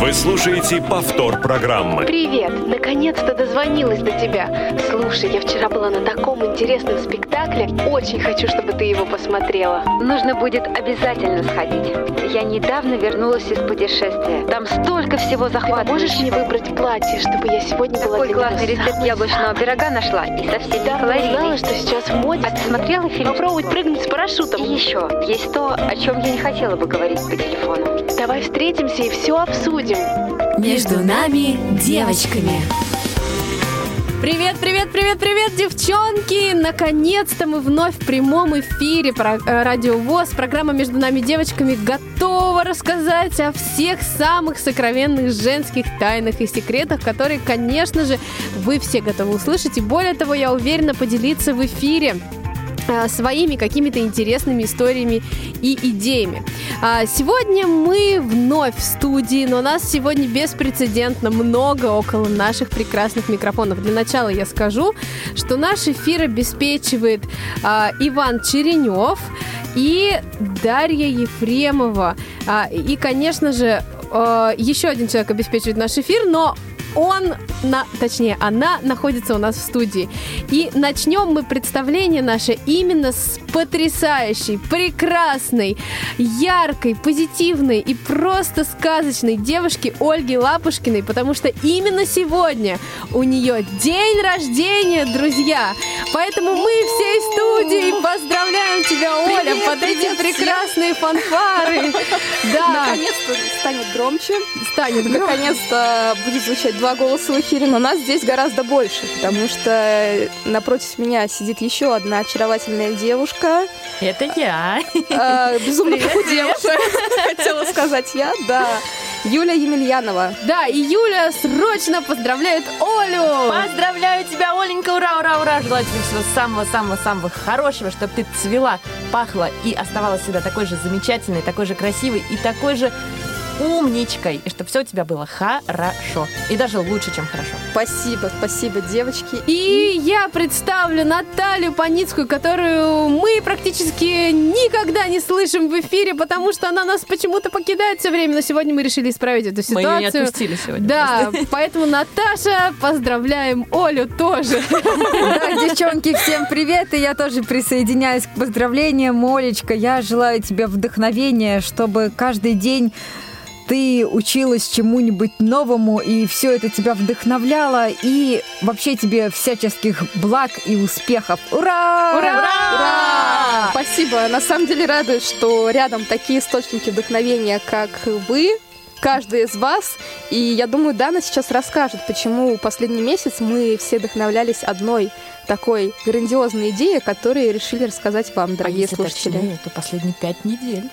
Вы слушаете повтор программы. Привет! Наконец-то дозвонилась до тебя. Слушай, я вчера была на таком интересном спектакле. Очень хочу, чтобы ты его посмотрела. Нужно будет обязательно сходить. Я недавно вернулась из путешествия. Там столько всего Ты захватывающего. поможешь мне выбрать платье, чтобы я сегодня была Какой классный рецепт самой яблочного пирога нашла. И со всеми Да, ты калориями. знала, что сейчас в моде? А ты смотрела фильм? Попробовать прыгнуть с парашютом. И еще, есть то, о чем я не хотела бы говорить по телефону. Давай встретимся и все обсудим. Между нами девочками. Привет, привет, привет, привет, девчонки! Наконец-то мы вновь в прямом эфире про, э, Радио ВОЗ. Программа «Между нами девочками» готова рассказать о всех самых сокровенных женских тайнах и секретах, которые, конечно же, вы все готовы услышать. И более того, я уверена поделиться в эфире своими какими-то интересными историями и идеями. А, Сегодня мы вновь в студии, но нас сегодня беспрецедентно много около наших прекрасных микрофонов. Для начала я скажу, что наш эфир обеспечивает а, Иван Черенев и Дарья Ефремова. А, И, конечно же, э, еще один человек обеспечивает наш эфир, но он, на, точнее, она находится у нас в студии. И начнем мы представление наше именно с потрясающей, прекрасной, яркой, позитивной и просто сказочной девушки Ольги Лапушкиной, потому что именно сегодня у нее день рождения, друзья. Поэтому мы всей студией поздравляем тебя, Оля, под эти прекрасные фанфары. Да, Наконец-то станет громче. станет громко. Наконец-то будет звучать два голоса в эфире, но нас здесь гораздо больше, потому что напротив меня сидит еще одна очаровательная девушка, Это я. э, безумно похудевшая, хотела сказать я, да. Юля Емельянова. Да, и Юля срочно поздравляет Олю! Поздравляю тебя, Оленька, ура, ура, ура! Желаю тебе всего самого-самого-самого хорошего, чтобы ты цвела, пахла и оставалась всегда такой же замечательной, такой же красивой и такой же умничкой, и чтобы все у тебя было хорошо. И даже лучше, чем хорошо. Спасибо, спасибо, девочки. И я представлю Наталью Паницкую, которую мы практически никогда не слышим в эфире, потому что она нас почему-то покидает все время. Но сегодня мы решили исправить эту Мы ее не ситуацию. отпустили сегодня. Да, поэтому, Наташа, поздравляем Олю тоже. Да, девчонки, всем привет, и я тоже присоединяюсь к поздравлениям, Олечка. Я желаю тебе вдохновения, чтобы каждый день ты училась чему-нибудь новому, и все это тебя вдохновляло, и вообще тебе всяческих благ и успехов. Ура! Ура! Спасибо. На самом деле радует, что рядом такие источники вдохновения, как вы, каждый из вас. И я думаю, Дана сейчас расскажет, почему последний месяц мы все вдохновлялись одной такой грандиозной идеей, которую решили рассказать вам, А дорогие если слушатели. точнее, то последние пять недель.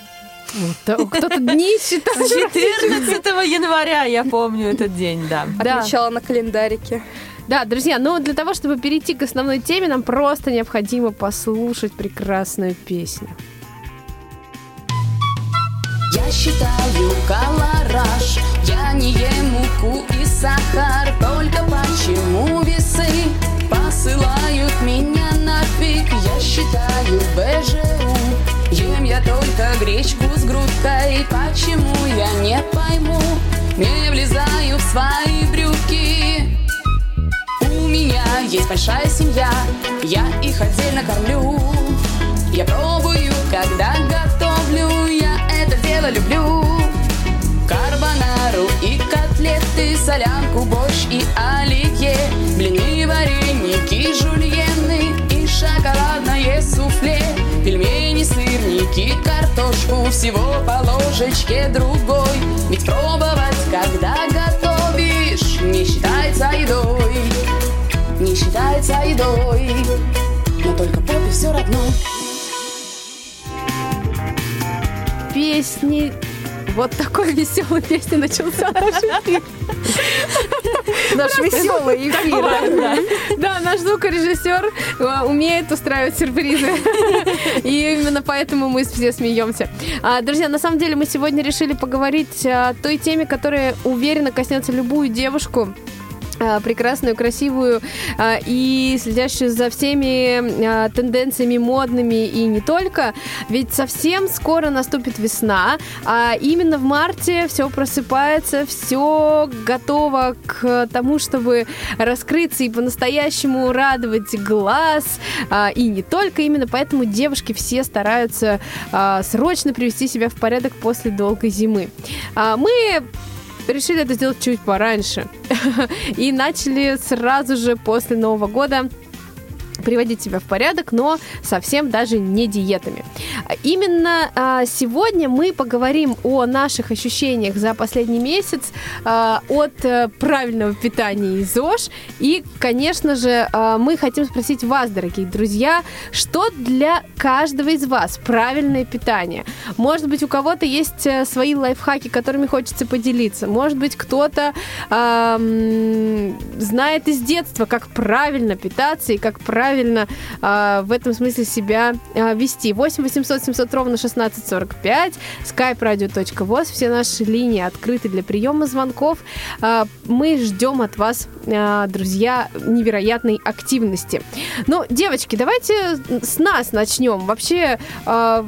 Да, Кто-то дни считает. 14 января, я помню этот день, да. Отмечала на календарике. Да, друзья, ну для того, чтобы перейти к основной теме, нам просто необходимо послушать прекрасную песню. Я считаю колораж, я не ем муку и сахар, только почему весы посылают меня нафиг? Я считаю ем только гречку с грудкой, почему я не пойму? Не влезаю в свои брюки. У меня есть большая семья, я их отдельно кормлю. Я пробую, когда готовлю, я это дело люблю. Карбонару и котлеты, солянку, борщ и оливье, блины, вареники, жульены и шоколадное суфле, пельмени, сырники, картошку, всего по ложечке другой. Ведь пробовать, когда готовишь, не считается едой, не считается едой, но только попе все равно. Песни вот такой веселой песни начался наш эфир. Наш веселый эфир. Да, наш звукорежиссер э, умеет устраивать сюрпризы. И именно поэтому мы все смеемся. А, Друзья, на самом деле мы сегодня решили поговорить о той теме, которая уверенно коснется любую девушку. А, прекрасную, красивую а, и следящую за всеми а, тенденциями модными и не только. Ведь совсем скоро наступит весна, а именно в марте все просыпается, все готово к тому, чтобы раскрыться и по-настоящему радовать глаз. И не только именно поэтому девушки все стараются срочно привести себя в порядок после долгой зимы. Мы решили это сделать чуть пораньше. И начали сразу же после Нового года приводить себя в порядок, но совсем даже не диетами. Именно а, сегодня мы поговорим о наших ощущениях за последний месяц а, от а, правильного питания из ЗОЖ. И, конечно же, а, мы хотим спросить вас, дорогие друзья, что для каждого из вас правильное питание? Может быть, у кого-то есть э, свои лайфхаки, которыми хочется поделиться. Может быть, кто-то а, знает из детства, как правильно питаться и как правильно правильно э, в этом смысле себя э, вести. 8 800 700 ровно 1645, skype radio.voz, все наши линии открыты для приема звонков. Э, мы ждем от вас, э, друзья, невероятной активности. Ну, девочки, давайте с нас начнем. Вообще, э,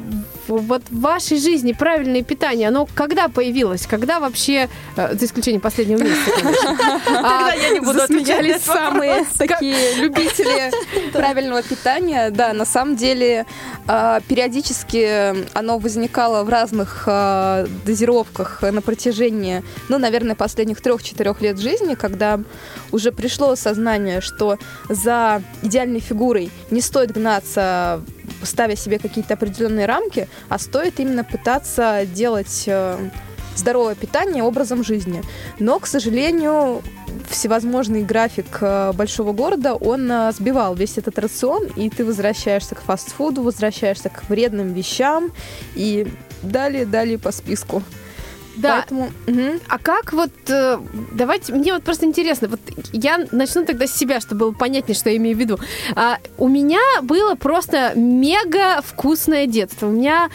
вот в вашей жизни правильное питание, оно когда появилось? Когда вообще, э, за исключением последнего месяца, конечно. Тогда я не буду отвечать. самые такие любители правильного питания. Да, на самом деле а, периодически оно возникало в разных а, дозировках на протяжении, ну, наверное, последних трех-четырех лет жизни, когда уже пришло осознание, что за идеальной фигурой не стоит гнаться ставя себе какие-то определенные рамки, а стоит именно пытаться делать э, здоровое питание образом жизни. Но, к сожалению, всевозможный график э, большого города, он э, сбивал весь этот рацион, и ты возвращаешься к фастфуду, возвращаешься к вредным вещам и далее, далее по списку. Да. Поэтому, угу. А как вот, э, давайте, мне вот просто интересно, вот я начну тогда с себя, чтобы было понятнее, что я имею в виду. А, у меня было просто мега вкусное детство. У меня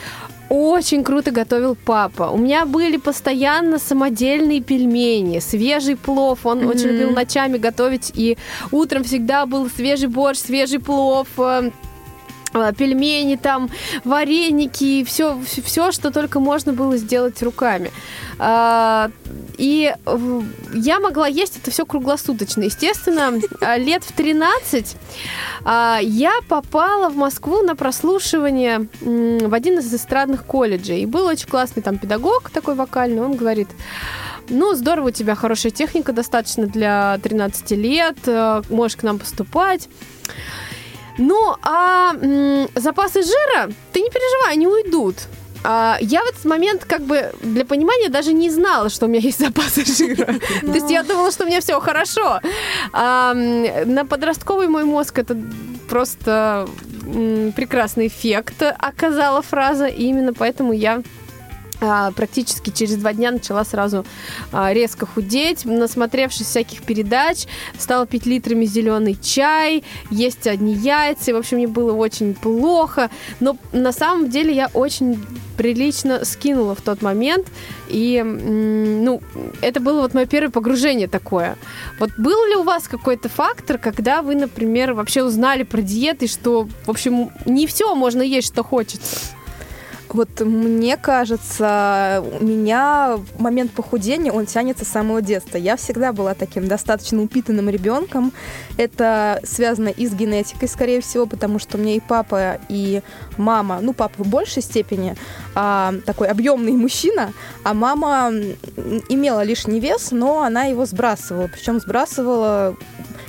очень круто готовил папа. У меня были постоянно самодельные пельмени, свежий плов. Он mm-hmm. очень любил ночами готовить, и утром всегда был свежий борщ, свежий плов, э, Э, пельмени, там, вареники, все, все, что только можно было сделать руками. А, и я могла есть это все круглосуточно. Естественно, а, лет в 13 а, я попала в Москву на прослушивание в один из эстрадных колледжей. И был очень классный там педагог такой вокальный, он говорит, ну, здорово, у тебя хорошая техника достаточно для 13 лет, э, можешь к нам поступать. Ну, а м, запасы жира, ты не переживай, они уйдут. А, я в этот момент, как бы, для понимания, даже не знала, что у меня есть запасы жира. То есть я думала, что у меня все хорошо. А, на подростковый мой мозг это просто прекрасный эффект оказала фраза, и именно поэтому я практически через два дня начала сразу а, резко худеть, насмотревшись всяких передач, стала пить литрами зеленый чай, есть одни яйца, и, в общем, мне было очень плохо, но на самом деле я очень прилично скинула в тот момент, и, ну, это было вот мое первое погружение такое. Вот был ли у вас какой-то фактор, когда вы, например, вообще узнали про диеты, что, в общем, не все можно есть, что хочется? Вот мне кажется, у меня момент похудения, он тянется с самого детства. Я всегда была таким достаточно упитанным ребенком. Это связано и с генетикой, скорее всего, потому что у меня и папа, и мама, ну, папа в большей степени а, такой объемный мужчина, а мама имела лишний вес, но она его сбрасывала. Причем сбрасывала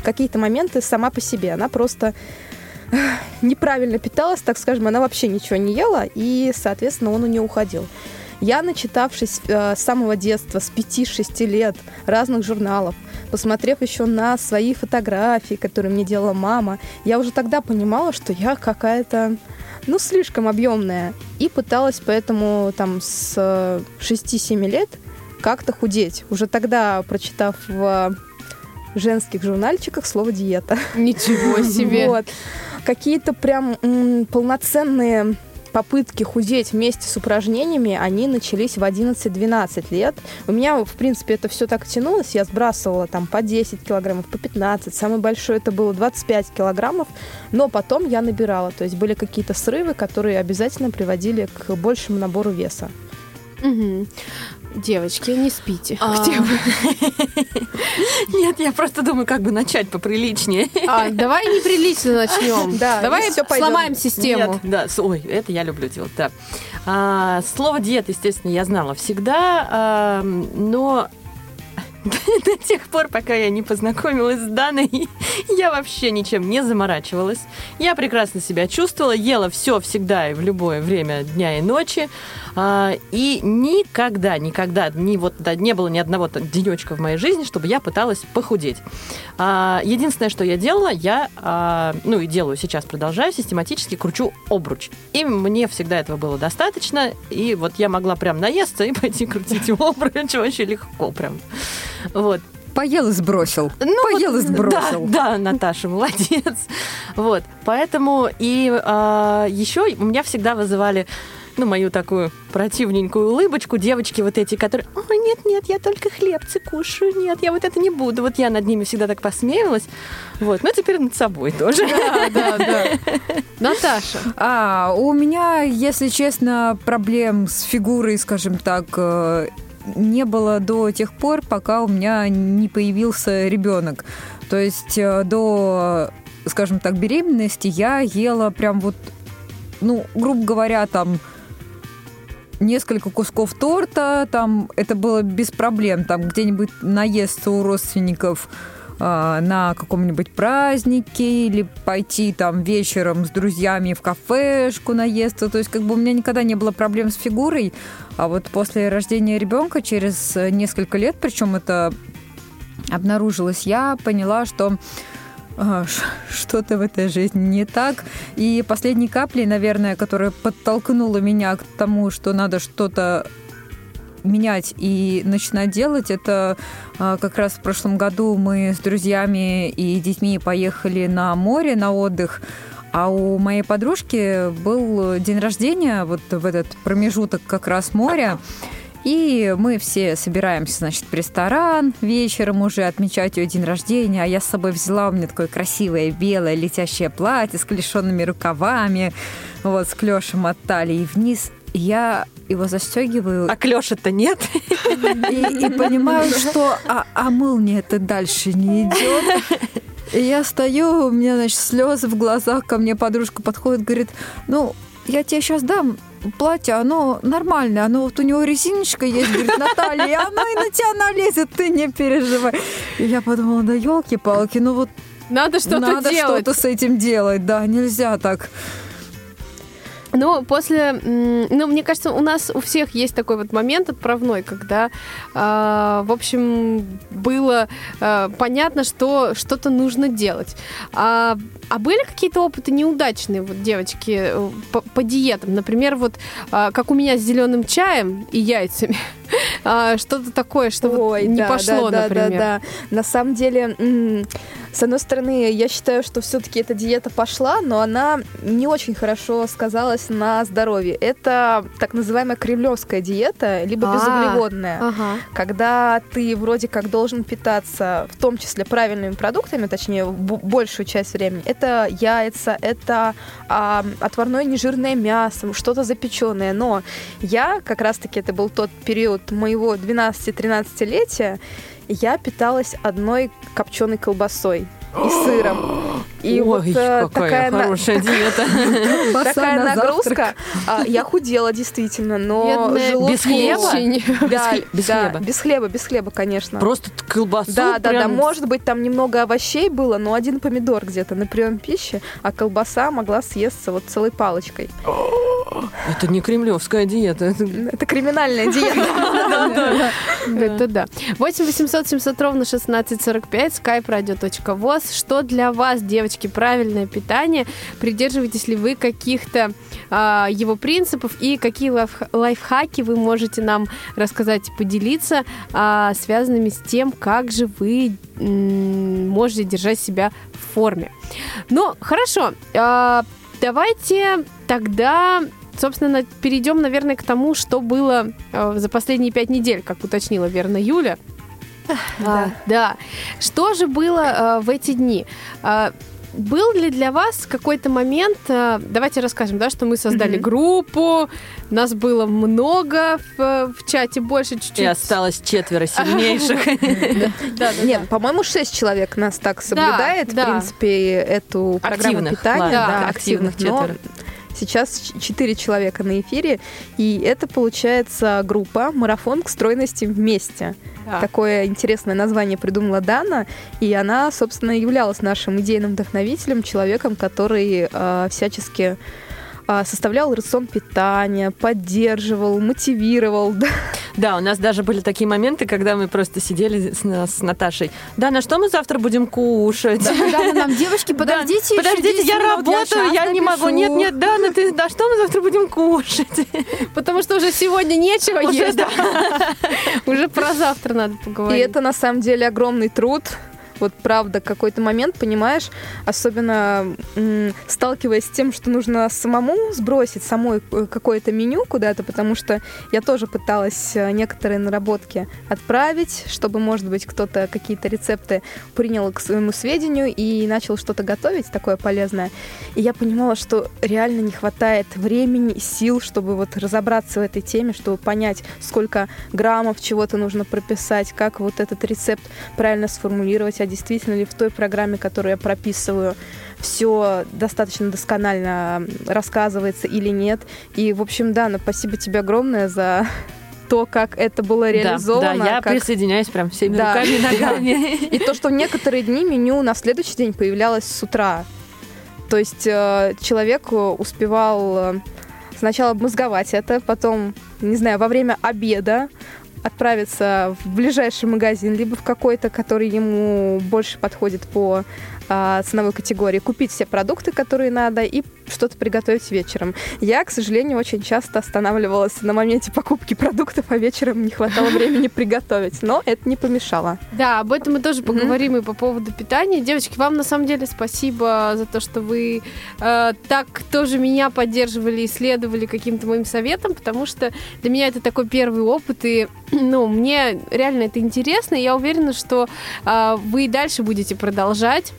какие-то моменты сама по себе. Она просто неправильно питалась, так скажем, она вообще ничего не ела, и, соответственно, он у нее уходил. Я, начитавшись э, с самого детства, с 5-6 лет, разных журналов, посмотрев еще на свои фотографии, которые мне делала мама, я уже тогда понимала, что я какая-то, ну, слишком объемная. И пыталась поэтому там с 6-7 лет как-то худеть. Уже тогда, прочитав в женских журнальчиках слово диета. Ничего себе! Вот какие-то прям м, полноценные попытки худеть вместе с упражнениями, они начались в 11-12 лет. У меня, в принципе, это все так тянулось. Я сбрасывала там по 10 килограммов, по 15. Самый большой это было 25 килограммов. Но потом я набирала. То есть были какие-то срывы, которые обязательно приводили к большему набору веса. Мгм. Девочки, не спите. А. Где вы? Нет, я просто думаю, как бы начать поприличнее. А, давай неприлично начнем. Да, давай пойдёт. сломаем систему. Нет, да, ой, это я люблю делать, да. А, слово диета, естественно, я знала всегда, а, но до тех пор, пока я не познакомилась с Даной, я вообще ничем не заморачивалась. Я прекрасно себя чувствовала, ела все всегда и в любое время дня и ночи. А, И никогда, никогда не, вот, да, не было ни одного денечка в моей жизни, чтобы я пыталась похудеть. А, Единственное, что я делала, я, а, ну и делаю сейчас, продолжаю, систематически кручу обруч. И мне всегда этого было достаточно. И вот я могла прям наесться и пойти крутить обруч очень легко прям. Вот. Поел и сбросил. Ну, Поел вот, и сбросил. Да, да, Наташа, молодец. Вот, поэтому и еще у меня всегда вызывали ну, мою такую противненькую улыбочку, девочки вот эти, которые, ой, нет, нет, я только хлебцы кушаю, нет, я вот это не буду. Вот я над ними всегда так посмеялась. Вот, ну, теперь над собой тоже. Да, да, да. Наташа, А, у меня, если честно, проблем с фигурой, скажем так, э, не было до тех пор, пока у меня не появился ребенок. То есть э, до, скажем так, беременности я ела прям вот, ну, грубо говоря, там несколько кусков торта, там это было без проблем, там где-нибудь наесться у родственников а, на каком-нибудь празднике или пойти там вечером с друзьями в кафешку наесться. То есть как бы у меня никогда не было проблем с фигурой, а вот после рождения ребенка через несколько лет, причем это обнаружилось, я поняла, что что-то в этой жизни не так. И последней каплей, наверное, которая подтолкнула меня к тому, что надо что-то менять и начинать делать, это а, как раз в прошлом году мы с друзьями и детьми поехали на море на отдых, а у моей подружки был день рождения вот в этот промежуток как раз моря. И мы все собираемся, значит, в ресторан вечером уже отмечать ее день рождения. А я с собой взяла, у меня такое красивое белое летящее платье с клешенными рукавами, вот, с клешем от талии вниз. Я его застегиваю А Клёши-то нет. и, и понимаю, что а, а молния-то дальше не идет. И я стою, у меня, значит, слезы в глазах, ко мне подружка подходит, говорит, ну, я тебе сейчас дам платье, оно нормальное, оно вот у него резиночка есть, говорит, Наталья, и оно и на тебя налезет, ты не переживай. И я подумала, да елки-палки, ну вот надо что-то надо делать. что-то с этим делать, да, нельзя так. Ну, после... Ну, мне кажется, у нас у всех есть такой вот момент отправной, когда, а, в общем, было а, понятно, что что-то нужно делать. А, а были какие-то опыты неудачные, вот, девочки, э, по, по диетам? Например, вот а, как у меня с зеленым чаем и яйцами. А, Что-то такое, что вот Ой, не да, пошло, да, да, например. Да, да. На самом деле, с одной стороны, я считаю, что все-таки эта диета пошла, но она не очень хорошо сказалась на здоровье. Это так называемая кремлевская диета, либо А, безуглеводная. Ага. Когда ты вроде как должен питаться, в том числе правильными продуктами, точнее, большую часть времени, это яйца, это а, отварное нежирное мясо, что-то запеченное. Но я, как раз-таки, это был тот период моего 12-13-летия, я питалась одной копченой колбасой и сыром. И вот Ой, э, какая такая, на- хорошая диета. такая на нагрузка. А, Я худела действительно, но Бедная Без хлеба? Да, без да, хлеба? без хлеба, без хлеба, конечно. Просто колбасу Да, да, да. Может быть, там немного овощей было, но один помидор где-то на прием пищи, а колбаса могла съесться вот целой палочкой. Это не кремлевская диета. это Это криминальная диета. Это да. 8 800 700 ровно 1645, skype radio.voz. Что для вас, девочки, правильное питание? Придерживаетесь ли вы каких-то а, его принципов и какие лайф- лайфхаки вы можете нам рассказать и поделиться, а, связанными с тем, как же вы м, можете держать себя в форме? Ну, хорошо. а, давайте тогда собственно, перейдем, наверное, к тому, что было э, за последние пять недель, как уточнила верно Юля. Да. да. Что же было э, в эти дни? Э, был ли для вас какой-то момент, э, давайте расскажем, да, что мы создали Мгм. группу, нас было много в, в чате, больше чуть-чуть. И осталось четверо сильнейших. Да, да, Нет, по-моему, шесть человек нас так соблюдает, да. в принципе, эту программу Активных, питания. активных. четверо. Сейчас ч- четыре человека на эфире, и это получается группа «Марафон к стройности вместе». Да. Такое интересное название придумала Дана, и она, собственно, являлась нашим идейным вдохновителем, человеком, который э, всячески составлял рацион питания, поддерживал, мотивировал. да. Да, у нас даже были такие моменты, когда мы просто сидели с, с Наташей. Да, на что мы завтра будем кушать? Дана нам, девочки, Да, подождите, подождите, 10 я работаю, я не могу. Нет, нет, Дана, ты на что мы завтра будем кушать? Потому что уже сегодня нечего Уже есть. Уже про завтра надо И поговорить. это на самом деле огромный труд. Вот правда, какой-то момент, понимаешь, особенно м, сталкиваясь с тем, что нужно самому сбросить самой э, какое-то меню куда-то, потому что я тоже пыталась э, некоторые наработки отправить, чтобы, может быть, кто-то какие-то рецепты принял к своему сведению и начал что-то готовить такое полезное. И я понимала, что реально не хватает времени сил, чтобы вот разобраться в этой теме, чтобы понять, сколько граммов чего-то нужно прописать, как вот этот рецепт правильно сформулировать, действительно ли в той программе, которую я прописываю, все достаточно досконально рассказывается или нет. И, в общем, Дана, спасибо тебе огромное за то, как это было реализовано. Да, да, я как- присоединяюсь прям всеми Да. руками и ногами. И то, что в некоторые дни меню на следующий день появлялось с утра. То есть э, человек э, успевал э, сначала обмозговать это, потом, не знаю, во время обеда отправиться в ближайший магазин, либо в какой-то, который ему больше подходит по а, ценовой категории, купить все продукты, которые надо, и что-то приготовить вечером. Я, к сожалению, очень часто останавливалась на моменте покупки продуктов, а вечером не хватало времени приготовить. Но это не помешало. Да, об этом мы тоже поговорим и по поводу питания. Девочки, вам на самом деле спасибо за то, что вы э, так тоже меня поддерживали и следовали каким-то моим советам, потому что для меня это такой первый опыт, и ну, мне реально это интересно, и я уверена, что э, вы и дальше будете продолжать.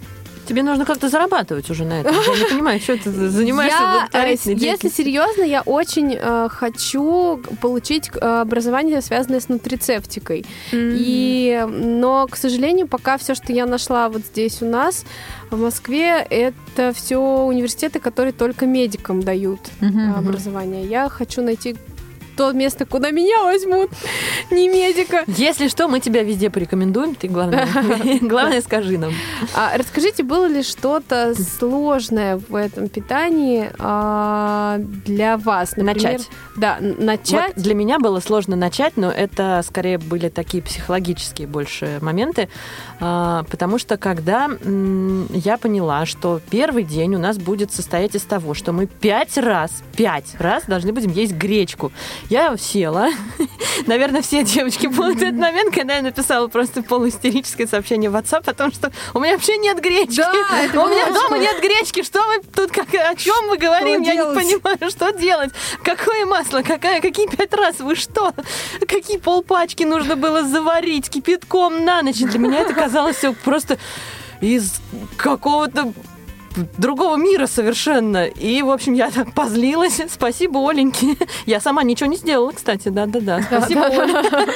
Тебе нужно как-то зарабатывать уже на этом. Я не понимаю, что ты занимаешься Я, если серьезно, я очень э, хочу получить э, образование, связанное с нутрицептикой. И, но, к сожалению, пока все, что я нашла вот здесь у нас в Москве, это все университеты, которые только медикам дают э, образование. Я хочу найти то место, куда меня возьмут, не медика. Если что, мы тебя везде порекомендуем. Ты главное, главное скажи нам. А расскажите, было ли что-то сложное в этом питании а, для вас? Например, Начать. Да, начать. Вот для меня было сложно начать, но это скорее были такие психологические больше моменты, а, потому что когда м, я поняла, что первый день у нас будет состоять из того, что мы пять раз, пять раз должны будем есть гречку. Я села, наверное, все девочки помнят этот момент, когда я написала просто полуистерическое сообщение в WhatsApp о том, что у меня вообще нет гречки. Да, это у меня дома нет гречки. Что вы тут, как, о чем мы говорим? Я не делать? понимаю, что делать. Какое масло? Какая, какие пять раз? Вы что? Какие полпачки нужно было заварить кипятком на ночь? Для меня это казалось все просто из какого-то другого мира совершенно. И, в общем, я так позлилась. Спасибо, Оленьке. Я сама ничего не сделала, кстати. Да-да-да. Спасибо, Оля.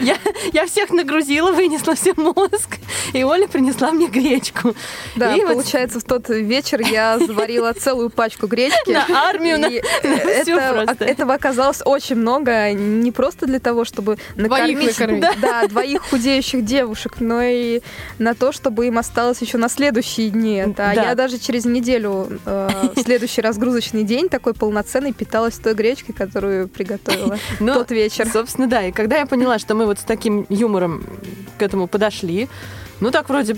Я, я всех нагрузила, вынесла всем мозг. И Оля принесла мне гречку. Да, И вот получается, в тот вечер я заварила целую пачку гречки. на армию, на, это, этого оказалось очень много, не просто для того, чтобы накормить. Да, двоих худеющих девушек, но и на то, чтобы им осталось еще на следующие дни. А Да. Я даже через неделю, э, в следующий разгрузочный день, такой полноценный, питалась той гречкой, которую приготовила Но, тот вечер. Собственно, да. И когда я поняла, что мы вот с таким юмором к этому подошли, ну так вроде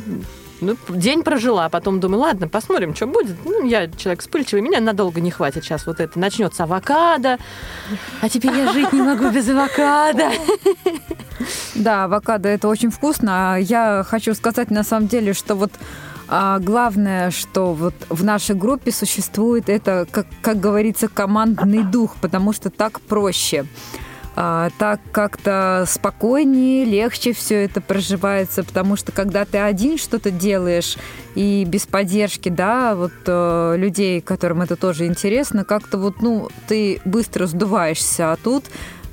ну, день прожила, а потом думаю, ладно, посмотрим, что будет. Ну, я человек вспыльчивый, меня надолго не хватит сейчас вот это. Начнется авокадо, а теперь я жить не могу без авокадо. Да, авокадо это очень вкусно. А Я хочу сказать на самом деле, что вот А главное, что вот в нашей группе существует это, как, как говорится, командный дух, потому что так проще. А, так как-то спокойнее, легче все это проживается, потому что когда ты один что-то делаешь и без поддержки, да, вот э, людей, которым это тоже интересно, как-то вот, ну, ты быстро сдуваешься, а тут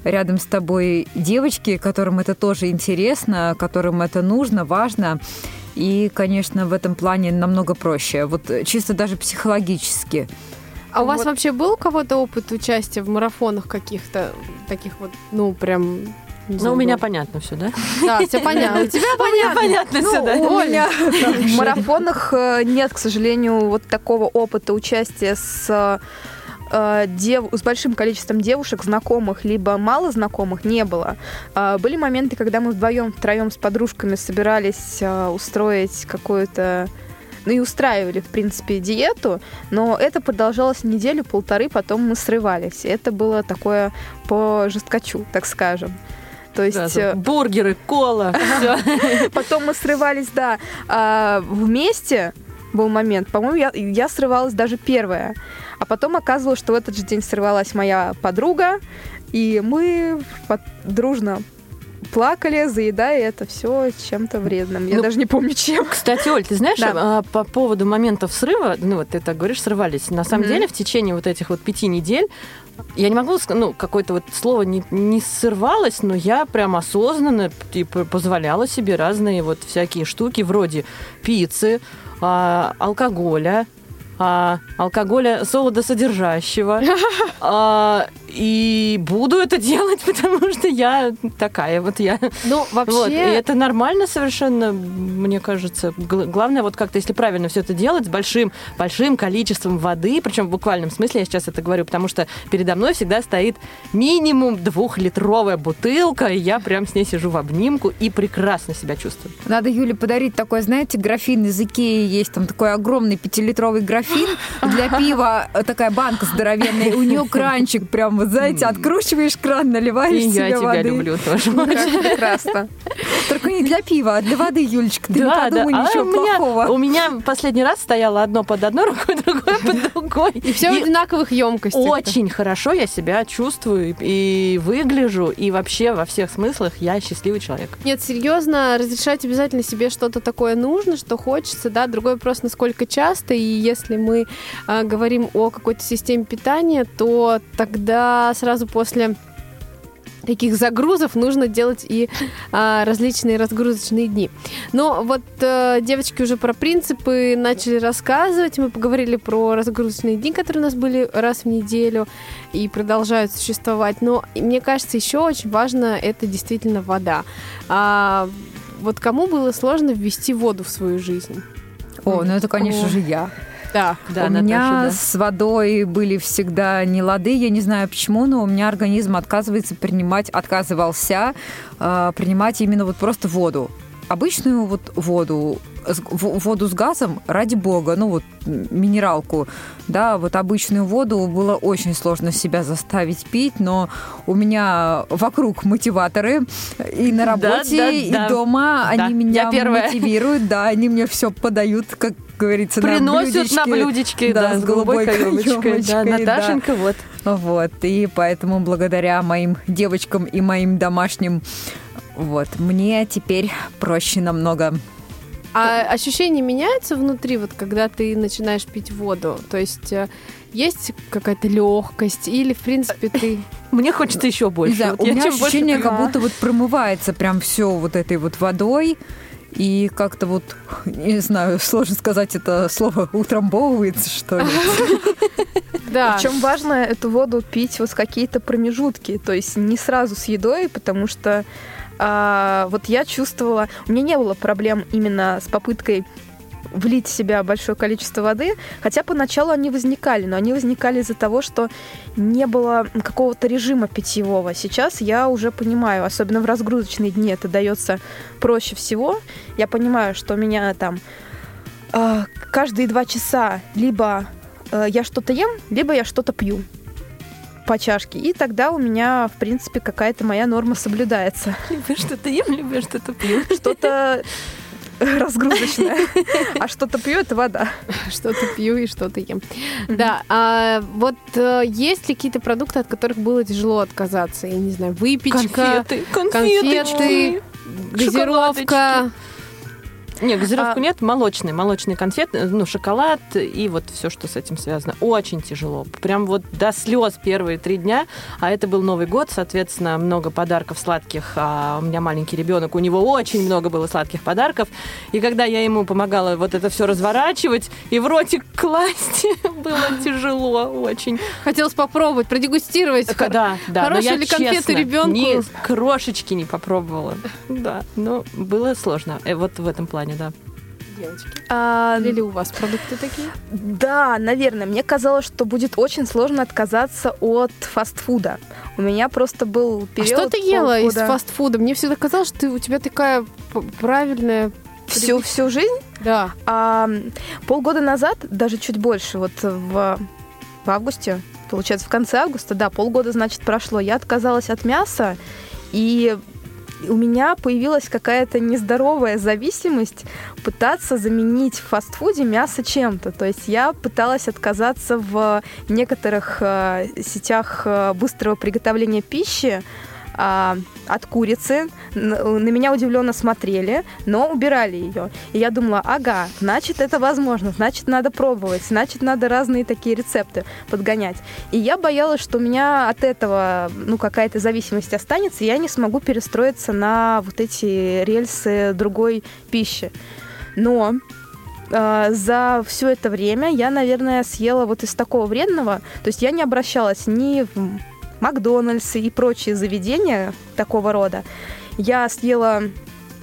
рядом с тобой девочки, которым это тоже интересно, которым это нужно, важно. И, конечно, в этом плане намного проще. Вот чисто даже психологически. А у вас Вот. вообще был у кого-то опыт участия в марафонах каких-то таких вот, ну, прям... Ну, у меня понятно все, да? Да, все понятно. У тебя понятно. понятно все, да. У меня в марафонах э, нет, к сожалению, вот такого опыта участия с э, дев- с большим количеством девушек, знакомых, либо мало знакомых, не было. А, Были моменты, когда мы вдвоем, втроем с подружками собирались э, устроить какую-то ну и устраивали, в принципе, диету, но это продолжалось неделю-полторы, потом мы срывались. Это было такое по жесткачу, так скажем. То есть Сразу. э, Бургеры, кола, все. Потом мы срывались, да, а, вместе был момент. По-моему, я, я срывалась даже первая. А потом оказывалось, что в этот же день срывалась моя подруга, и мы под- дружно плакали, заедая это все чем-то вредным. Я Ну, даже не помню чем. Кстати, Оль, ты знаешь, Да. а, по поводу моментов срыва, ну вот ты так говоришь, срывались. На самом Мгм. деле в течение вот этих вот пяти недель я не могу сказать, ну, какое-то вот слово не, не срывалось, но я прям осознанно типа, позволяла себе разные вот всякие штуки вроде пиццы, а, алкоголя, а, алкоголя солодосодержащего. А, и буду это делать, потому что я такая вот я. Ну, Вот, и вообще... это нормально совершенно, мне кажется. Гл- Главное, вот как-то, если правильно все это делать, с большим, большим количеством воды, причем в буквальном смысле я сейчас это говорю, потому что передо мной всегда стоит минимум двухлитровая бутылка, и я прям с ней сижу в обнимку и прекрасно себя чувствую. Надо Юле подарить такой, знаете, графин из Икеи есть, там такой огромный пятилитровый графин для пива, такая банка здоровенная, у нее кранчик прям, вот знаете, откручиваешь кран, наливаешь И себе я тебя воды. люблю тоже. Прекрасно. Только не для пива, а для воды, Юлечка, ты не подумай А ничего у меня, плохого. у меня последний раз стояло одно под одной рукой, другое под другой. И все в одинаковых емкостях. Очень хорошо я себя чувствую и выгляжу, и вообще во всех смыслах я счастливый человек. Нет, серьезно, разрешать обязательно себе что-то такое нужно, что хочется, да. Другой вопрос, насколько часто. И если мы а, говорим о какой-то системе питания, то тогда сразу после таких загрузов нужно делать и а, различные разгрузочные дни. Но вот э, девочки уже про принципы начали рассказывать. Мы поговорили про разгрузочные дни, которые у нас были раз в неделю и продолжают существовать. Но мне кажется, еще очень важно это действительно вода. А, вот кому было сложно ввести воду в свою жизнь? О, ну это, конечно О. же, я. Да, Да, у меня Наташа, да. с водой были всегда не лады, я не знаю почему, но у меня организм отказывается принимать, отказывался э, принимать именно вот просто воду. Обычную вот воду, воду с газом, ради бога, ну вот минералку, да, вот обычную воду было очень сложно себя заставить пить, но у меня вокруг мотиваторы и на Да, работе, да, и да. дома Да, они меня мотивируют, да, они мне все подают, как говорится, Приносят на блюдечке, да, с голубой каемочкой. Да, каемочкой, да. Наташенька, вот. Вот, и поэтому благодаря моим девочкам и моим домашним, вот, мне теперь проще намного. А ощущения меняются внутри, вот когда ты начинаешь пить воду? То есть э, есть какая-то легкость или, в принципе, ты... Мне хочется еще больше. Знаю, Вот у меня больше ощущение, пью- как будто вот промывается прям все вот этой вот водой. И как-то вот, не знаю, сложно сказать это слово, утрамбовывается, что ли. Да. Причем важно эту воду пить вот в какие-то промежутки, то есть не сразу с едой, потому что а, вот я чувствовала, у меня не было проблем именно с попыткой влить в себя большое количество воды, хотя поначалу они возникали, но они возникали из-за того, что не было какого-то режима питьевого. Сейчас я уже понимаю, особенно в разгрузочные дни это дается проще всего. Я понимаю, что у меня там а, каждые два часа либо э, я что-то ем, либо я что-то пью по чашке. И тогда у меня, в принципе, какая-то моя норма соблюдается. Либо что-то ем, либо что-то пью. Что-то разгрузочное. А что-то пью, это вода. Что-то пью и что-то ем. Да, а вот э, есть ли какие-то продукты, от которых было тяжело отказаться? Я не знаю, выпечка, Конфеты, конфеты, газировка. Не, газировку А- нет, молочный, молочный конфет, ну, шоколад и вот все, что с этим связано. Очень тяжело. Прям вот до слез первые три дня. А это был Новый год, соответственно, много подарков сладких. А у меня маленький ребенок, у него очень много было сладких подарков. И когда я ему помогала вот это все разворачивать и в ротик класть, было тяжело очень. Хотелось попробовать, продегустировать. Так, да, да. но хорошие ли конфеты честно ребенку? Ни крошечки не попробовала. Да, но было сложно. Э, Вот в этом плане, да. Девочки. А, Или у вас продукты такие? Да, наверное. Мне казалось, что будет очень сложно отказаться от фастфуда. У меня просто был А период... что ты ела из полгода- фастфуда? Мне всегда казалось, что ты, у тебя такая правильная... Всю, всю жизнь? Да. А, полгода назад, даже чуть больше, вот в, в августе, получается, в конце августа, да, полгода, значит, прошло, я отказалась от мяса, и у меня появилась какая-то нездоровая зависимость пытаться заменить в фастфуде мясо чем-то. То есть я пыталась отказаться в некоторых э, сетях э, быстрого приготовления пищи а, от курицы. Н- На меня удивленно смотрели, но убирали ее. И я думала, ага, значит, это возможно, значит, надо пробовать, значит, надо разные такие рецепты подгонять. И я боялась, что у меня от этого, ну, какая-то зависимость останется, и я не смогу перестроиться на вот эти рельсы другой пищи. Но э, за все это время я, наверное, съела вот из такого вредного. То есть я не обращалась ни в Макдональдс и прочие заведения такого рода. Я съела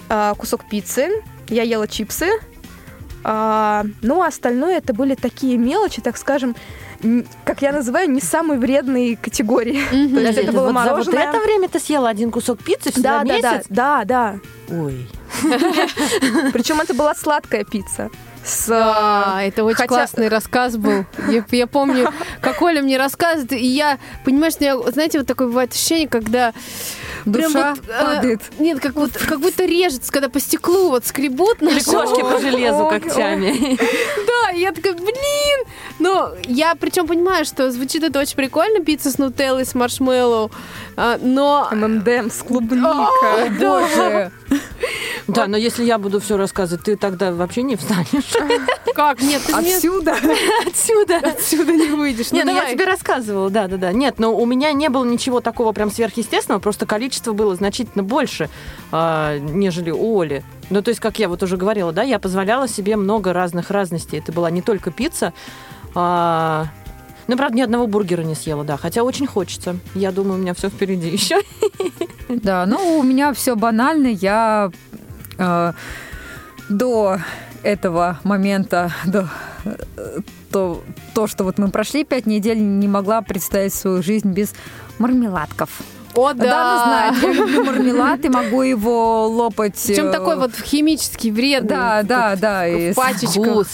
э, кусок пиццы, я ела чипсы, а, ну а остальное это были такие мелочи, так скажем, как я называю, не самой вредной категории. То есть это ты было вот за вот мороженое. это время ты съела один кусок пиццы Да, за да, да, месяц? да, да. Ой. Причем это была сладкая пицца. С, Да, это очень хотя- классный рассказ был. Я, я помню, как Оля мне рассказывает, и я, понимаешь, меня, знаете, вот такое бывает ощущение, когда прям Душа вот, э, падает. нет, как, вот, как будто режется, когда по стеклу вот скребут Или кошки по железу когтями. Да, и я такая, блин! Но я причем понимаю, что звучит это очень прикольно, пицца с нутеллой, с маршмеллоу, а, но... ММДМ с клубникой. Боже. Да, но если я буду все рассказывать, ты тогда вообще не встанешь Как? Нет, ты Отсюда. отсюда. отсюда не выйдешь. Не, ну я давай. тебе рассказывала, да, да, да. Нет, но у меня не было ничего такого прям сверхъестественного, просто количество было значительно больше, а, нежели у Оли. Ну, то есть, как я вот уже говорила, да, я позволяла себе много разных разностей. Это была не только пицца, а, ну, правда, ни одного бургера не съела, да, хотя очень хочется. Я думаю, у меня все впереди еще. Да, ну у меня все банально. Я э, до этого момента, до э, то, то, что вот мы прошли пять недель, не могла представить свою жизнь без мармеладков. О, да! Дана знает, я люблю мармелад и могу его лопать. Причем э, такой вот химический, вредный. Да, да, да. и в пачечках.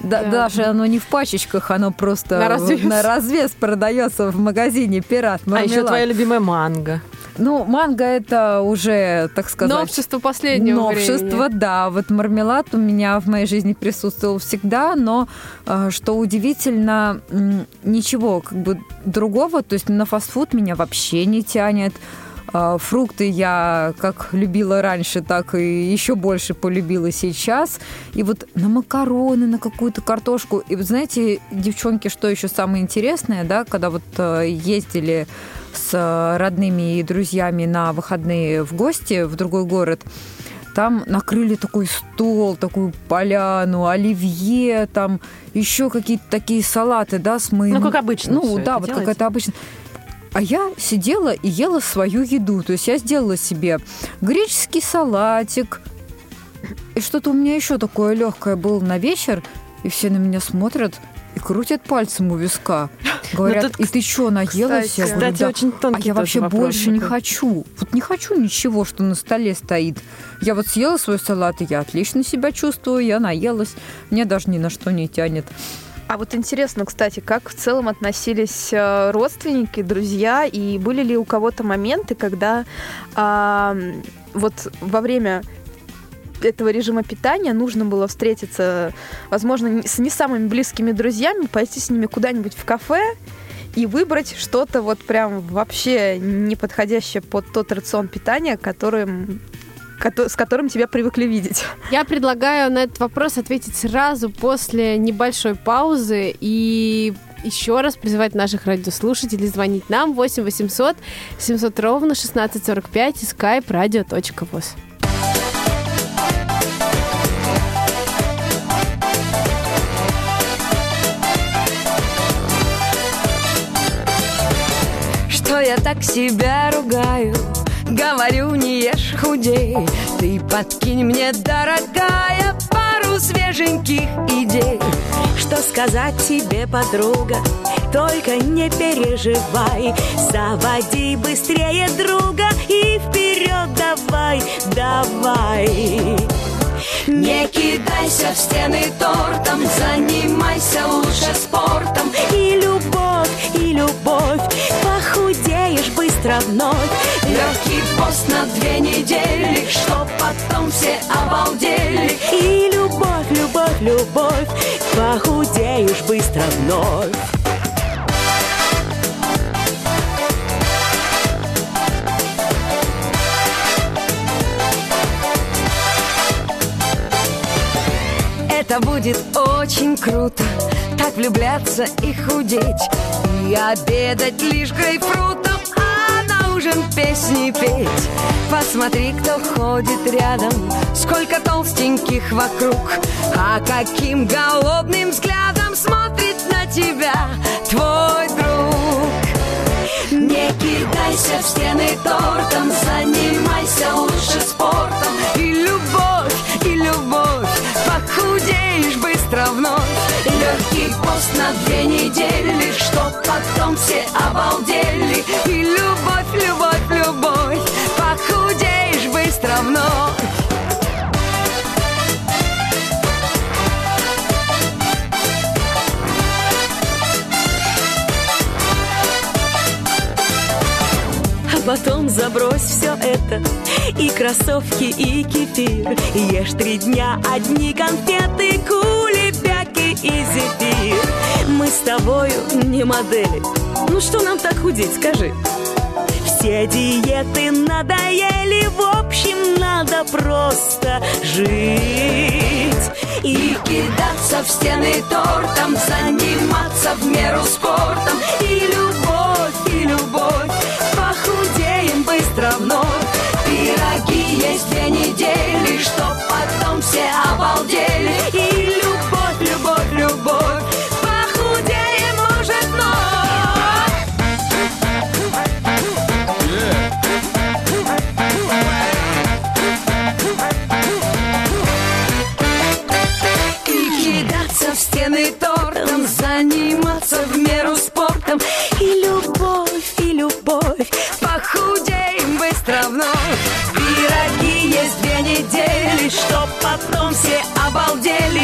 Да, Да. Даже оно не в пачечках, оно просто На развес. на развес продается в магазине «Пират». А еще мармелад. твоя любимая манго. Ну, манго это уже, так сказать... Новшество последнего Новшество, времени. да. Вот мармелад у меня в моей жизни присутствовал всегда, но э, что удивительно, ничего как бы другого, то есть на фастфуд меня вообще не тянет. А, Фрукты я как любила раньше, так и еще больше полюбила сейчас. И вот на макароны, на какую-то картошку. И вот знаете, девчонки, что еще самое интересное, да, когда вот э, ездили с э, родными и друзьями на выходные в гости в другой город, там накрыли такой стол, такую поляну, оливье, там еще какие-то такие салаты, да, с моим... Ну, как обычно Ну, да, вот делается. как это обычно. А я сидела и ела свою еду. То есть я сделала себе греческий салатик. И что-то у меня еще такое легкое было на вечер. И все на меня смотрят и крутят пальцем у виска. Говорят, тут, и ты что, наелась? Я кстати, говорю, Кстати, «Да». очень А тонкий я тоже вообще вопрос больше не такой. хочу. Вот не хочу ничего, что на столе стоит. Я вот съела свой салат, и я отлично себя чувствую, я наелась. Мне даже ни на что не тянет. А вот интересно, кстати, как в целом относились э, родственники, друзья, и были ли у кого-то моменты, когда а, вот во время этого режима питания нужно было встретиться, возможно, с не самыми близкими друзьями, пойти с ними куда-нибудь в кафе и выбрать что-то вот прям вообще не подходящее под тот рацион питания, которым, кото- с которым тебя привыкли видеть. Я предлагаю на этот вопрос ответить сразу после небольшой паузы и еще раз призывать наших радиослушателей звонить нам 8 800 700 ровно 1645 и skype radio.voz. я так себя ругаю. Говорю, не ешь, худей. Ты подкинь мне, дорогая Пару свеженьких идей. Что сказать тебе, подруга? Только не переживай. Заводи быстрее друга И вперед давай, давай. Не кидайся в стены тортом, занимайся лучше спортом. И любовь, и любовь, вновь. Легкий пост на две недели, чтоб потом все обалдели. И любовь, любовь, любовь, похудеешь быстро вновь. Это будет очень круто Так влюбляться и худеть И обедать лишь грейпфрутом На ужин песни петь Посмотри, кто ходит рядом Сколько толстеньких вокруг А каким голодным взглядом Смотрит на тебя твой друг не кидайся в стены тортом, занимайся лучше спортом. И любовь, и любовь, похудеешь быстро вновь. Легкий пост на две недели, чтоб потом все обалдели. И любовь, любовь, любовь, похудеешь быстро вновь. А потом забрось все это И кроссовки, и кефир Ешь три дня одни конфеты Кулебяки и зефир Мы с тобою не модели Ну что нам так худеть, скажи все диеты надоели, в общем, надо просто жить. И кидаться в стены тортом, заниматься в меру спортом. И любовь, и любовь, похудеем быстро вновь. Все обалдели.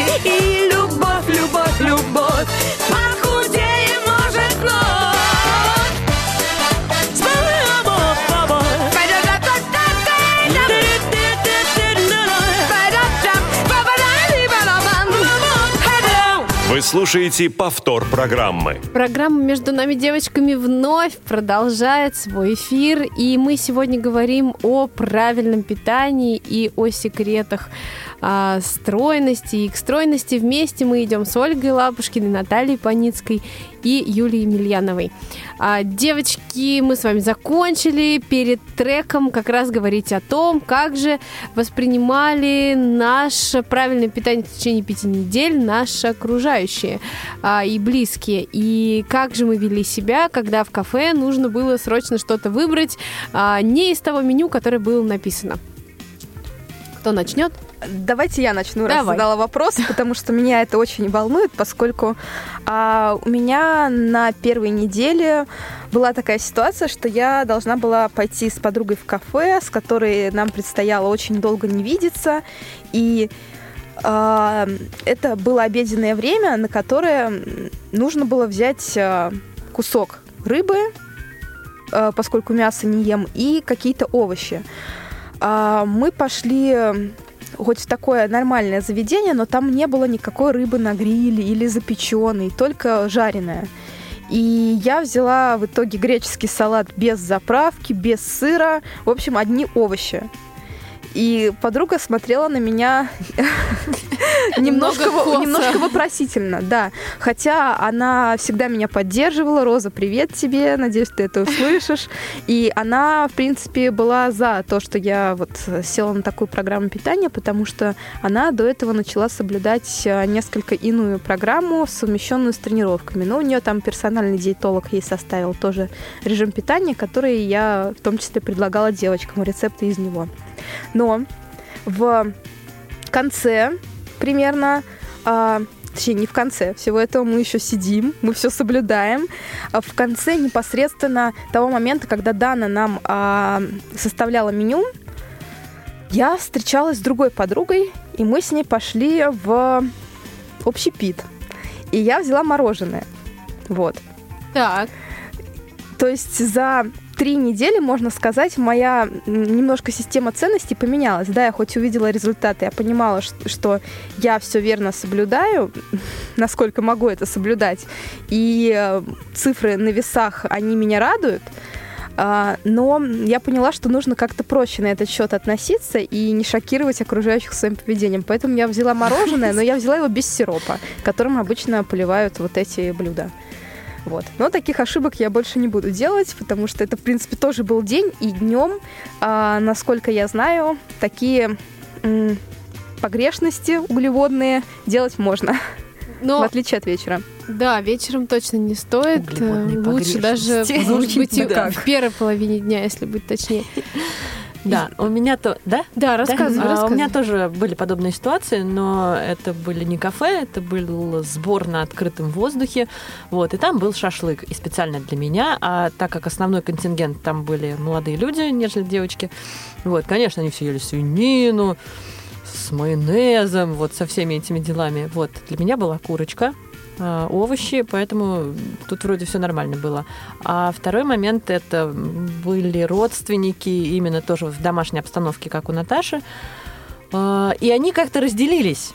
Слушаете повтор программы. Программа «Между нами девочками» вновь продолжает свой эфир, и мы сегодня говорим о правильном питании и о секретах а, стройности. И к стройности вместе мы идем с Ольгой Лапушкиной, Натальей Паницкой и Юлией Емельяновой. А, девочки, мы с вами закончили перед треком как раз говорить о том, как же воспринимали наше правильное питание в течение пяти недель наши окружающие а, и близкие. И как же мы вели себя, когда в кафе нужно было срочно что-то выбрать а, не из того меню, которое было написано. Кто начнет? Давайте я начну, раз Давай. задала вопрос, потому что меня это очень волнует, поскольку а, у меня на первой неделе была такая ситуация, что я должна была пойти с подругой в кафе, с которой нам предстояло очень долго не видеться, и а, это было обеденное время, на которое нужно было взять а, кусок рыбы, а, поскольку мясо не ем, и какие-то овощи. А, Мы пошли хоть в такое нормальное заведение, но там не было никакой рыбы на гриле или запеченной, только жареная. И я взяла в итоге греческий салат без заправки, без сыра, в общем, одни овощи. И подруга смотрела на меня немножко, вопросительно, да. Хотя она всегда меня поддерживала. Роза, привет тебе, надеюсь, ты это услышишь. И она, в принципе, была за то, что я вот села на такую программу питания, потому что она до этого начала соблюдать э, несколько иную программу, совмещенную с тренировками. Но у нее там персональный диетолог ей составил тоже режим питания, который я в том числе предлагала девочкам, рецепты из него. Но в конце примерно, а, точнее, не в конце всего этого, мы еще сидим, мы все соблюдаем. А в конце непосредственно того момента, когда Дана нам а, составляла меню, я встречалась с другой подругой, и мы с ней пошли в общепит. И я взяла мороженое. Вот. Так. То есть за три недели, можно сказать, моя немножко система ценностей поменялась. Да, я хоть увидела результаты, я понимала, что я все верно соблюдаю, насколько могу это соблюдать. И э, цифры на весах, они меня радуют. А, Но я поняла, что нужно как-то проще на этот счет относиться и не шокировать окружающих своим поведением. Поэтому я взяла мороженое, но я взяла его без сиропа, которым обычно поливают вот эти блюда. Вот. Но таких ошибок я больше не буду делать, потому что это, в принципе, тоже был день, и днем, а, насколько я знаю, такие м, погрешности углеводные делать можно, в Но, отличие от вечера. да, вечером точно не стоит. Лучше даже, может быть, и в первой половине дня, если быть точнее. Да, у меня то, да? Да, рассказывай, Да? А, У рассказывай. меня тоже были подобные ситуации, но это были не кафе, это был сбор на открытом воздухе. Вот, и там был шашлык, и специально для меня. А так как основной контингент там были молодые люди, нежели девочки, вот, конечно, они все ели свинину с майонезом, вот со всеми этими делами. Вот, для меня была курочка, овощи, поэтому тут вроде все нормально было. А второй момент это были родственники именно тоже в домашней обстановке, как у Наташи. А, И они как-то разделились.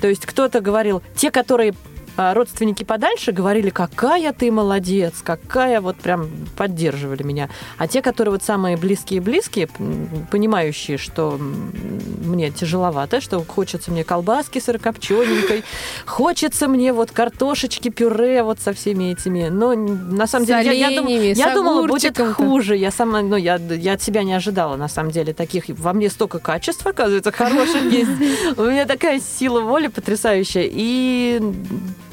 То есть кто-то говорил, те, которые родственники подальше, говорили, какая ты молодец, какая вот прям поддерживали меня. А те, которые вот самые близкие-близкие, понимающие, что мне тяжеловато, что хочется мне колбаски сырокопчененькой, хочется мне вот картошечки, пюре вот со всеми этими. Но на самом С деле я, я дум- оленями, я думала, будет хуже. Я сама, ну, я, я от себя не ожидала, на самом деле, таких. Во мне столько качеств, оказывается, хороших есть. У меня такая сила воли потрясающая. И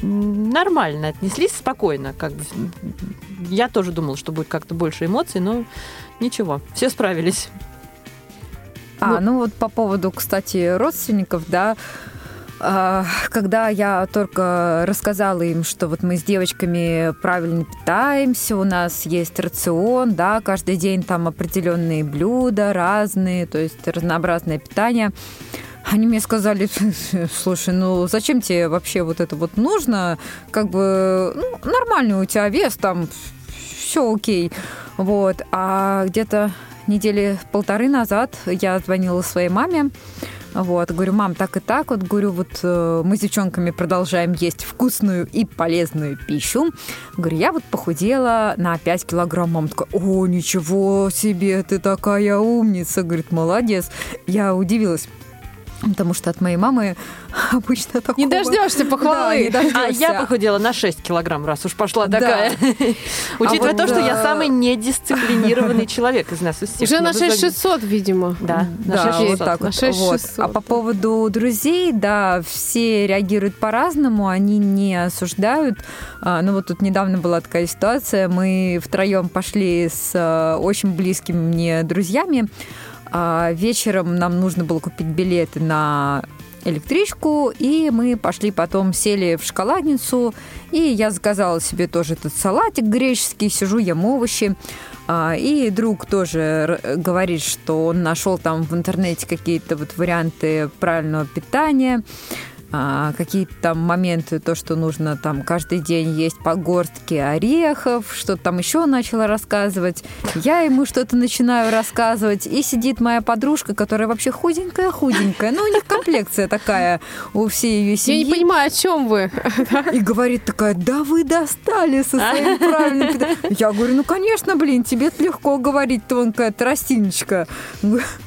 нормально отнеслись, спокойно. Как бы. Я тоже думала, что будет как-то больше эмоций, но ничего, все справились. А, ну вот по поводу, кстати, родственников, да, а, когда я только рассказала им, что вот мы с девочками правильно питаемся, у нас есть рацион, да, каждый день там определенные блюда разные, то есть разнообразное питание. Они мне сказали, слушай, ну зачем тебе вообще вот это вот нужно? Как бы, ну, нормальный у тебя вес, там все окей. Вот. А где-то недели полторы назад я звонила своей маме. Вот, говорю, мам, так и так, вот, говорю, вот э, мы с девчонками продолжаем есть вкусную и полезную пищу. Говорю, я вот похудела на 5 килограмм. Мама такая, о, ничего себе, ты такая умница. Говорит, молодец. Я удивилась. Потому что от моей мамы обычно такого... Не дождешься похвалы. Да, не дождешься. А я похудела на 6 килограмм, раз уж пошла такая. Учитывая вот, то, что я самый недисциплинированный человек из нас, всех. Уже на Надо забить. 6600, видимо. Да, на Да, 6600. вот так На вот. 6600. Вот. А по поводу друзей, да, все реагируют по-разному, они не осуждают. А, Ну вот тут недавно была такая ситуация, мы втроем пошли с э, очень близкими мне друзьями. А Вечером нам нужно было купить билеты на электричку, и мы пошли потом, сели в шоколадницу, и я заказала себе тоже этот салатик греческий, сижу, ем овощи. А, И друг тоже говорит, что он нашел там в интернете какие-то вот варианты правильного питания. А, какие-то там моменты, то, что нужно там каждый день есть по горстке орехов, что-то там еще начала рассказывать. Я ему что-то начинаю рассказывать, и сидит моя подружка, которая вообще худенькая-худенькая, ну, у них комплекция такая у всей ее семьи. Я не понимаю, о чем вы. И говорит такая, да вы достали со своим правильным питанием». Я говорю, ну, конечно, блин, тебе легко говорить, тонкая тростиночка.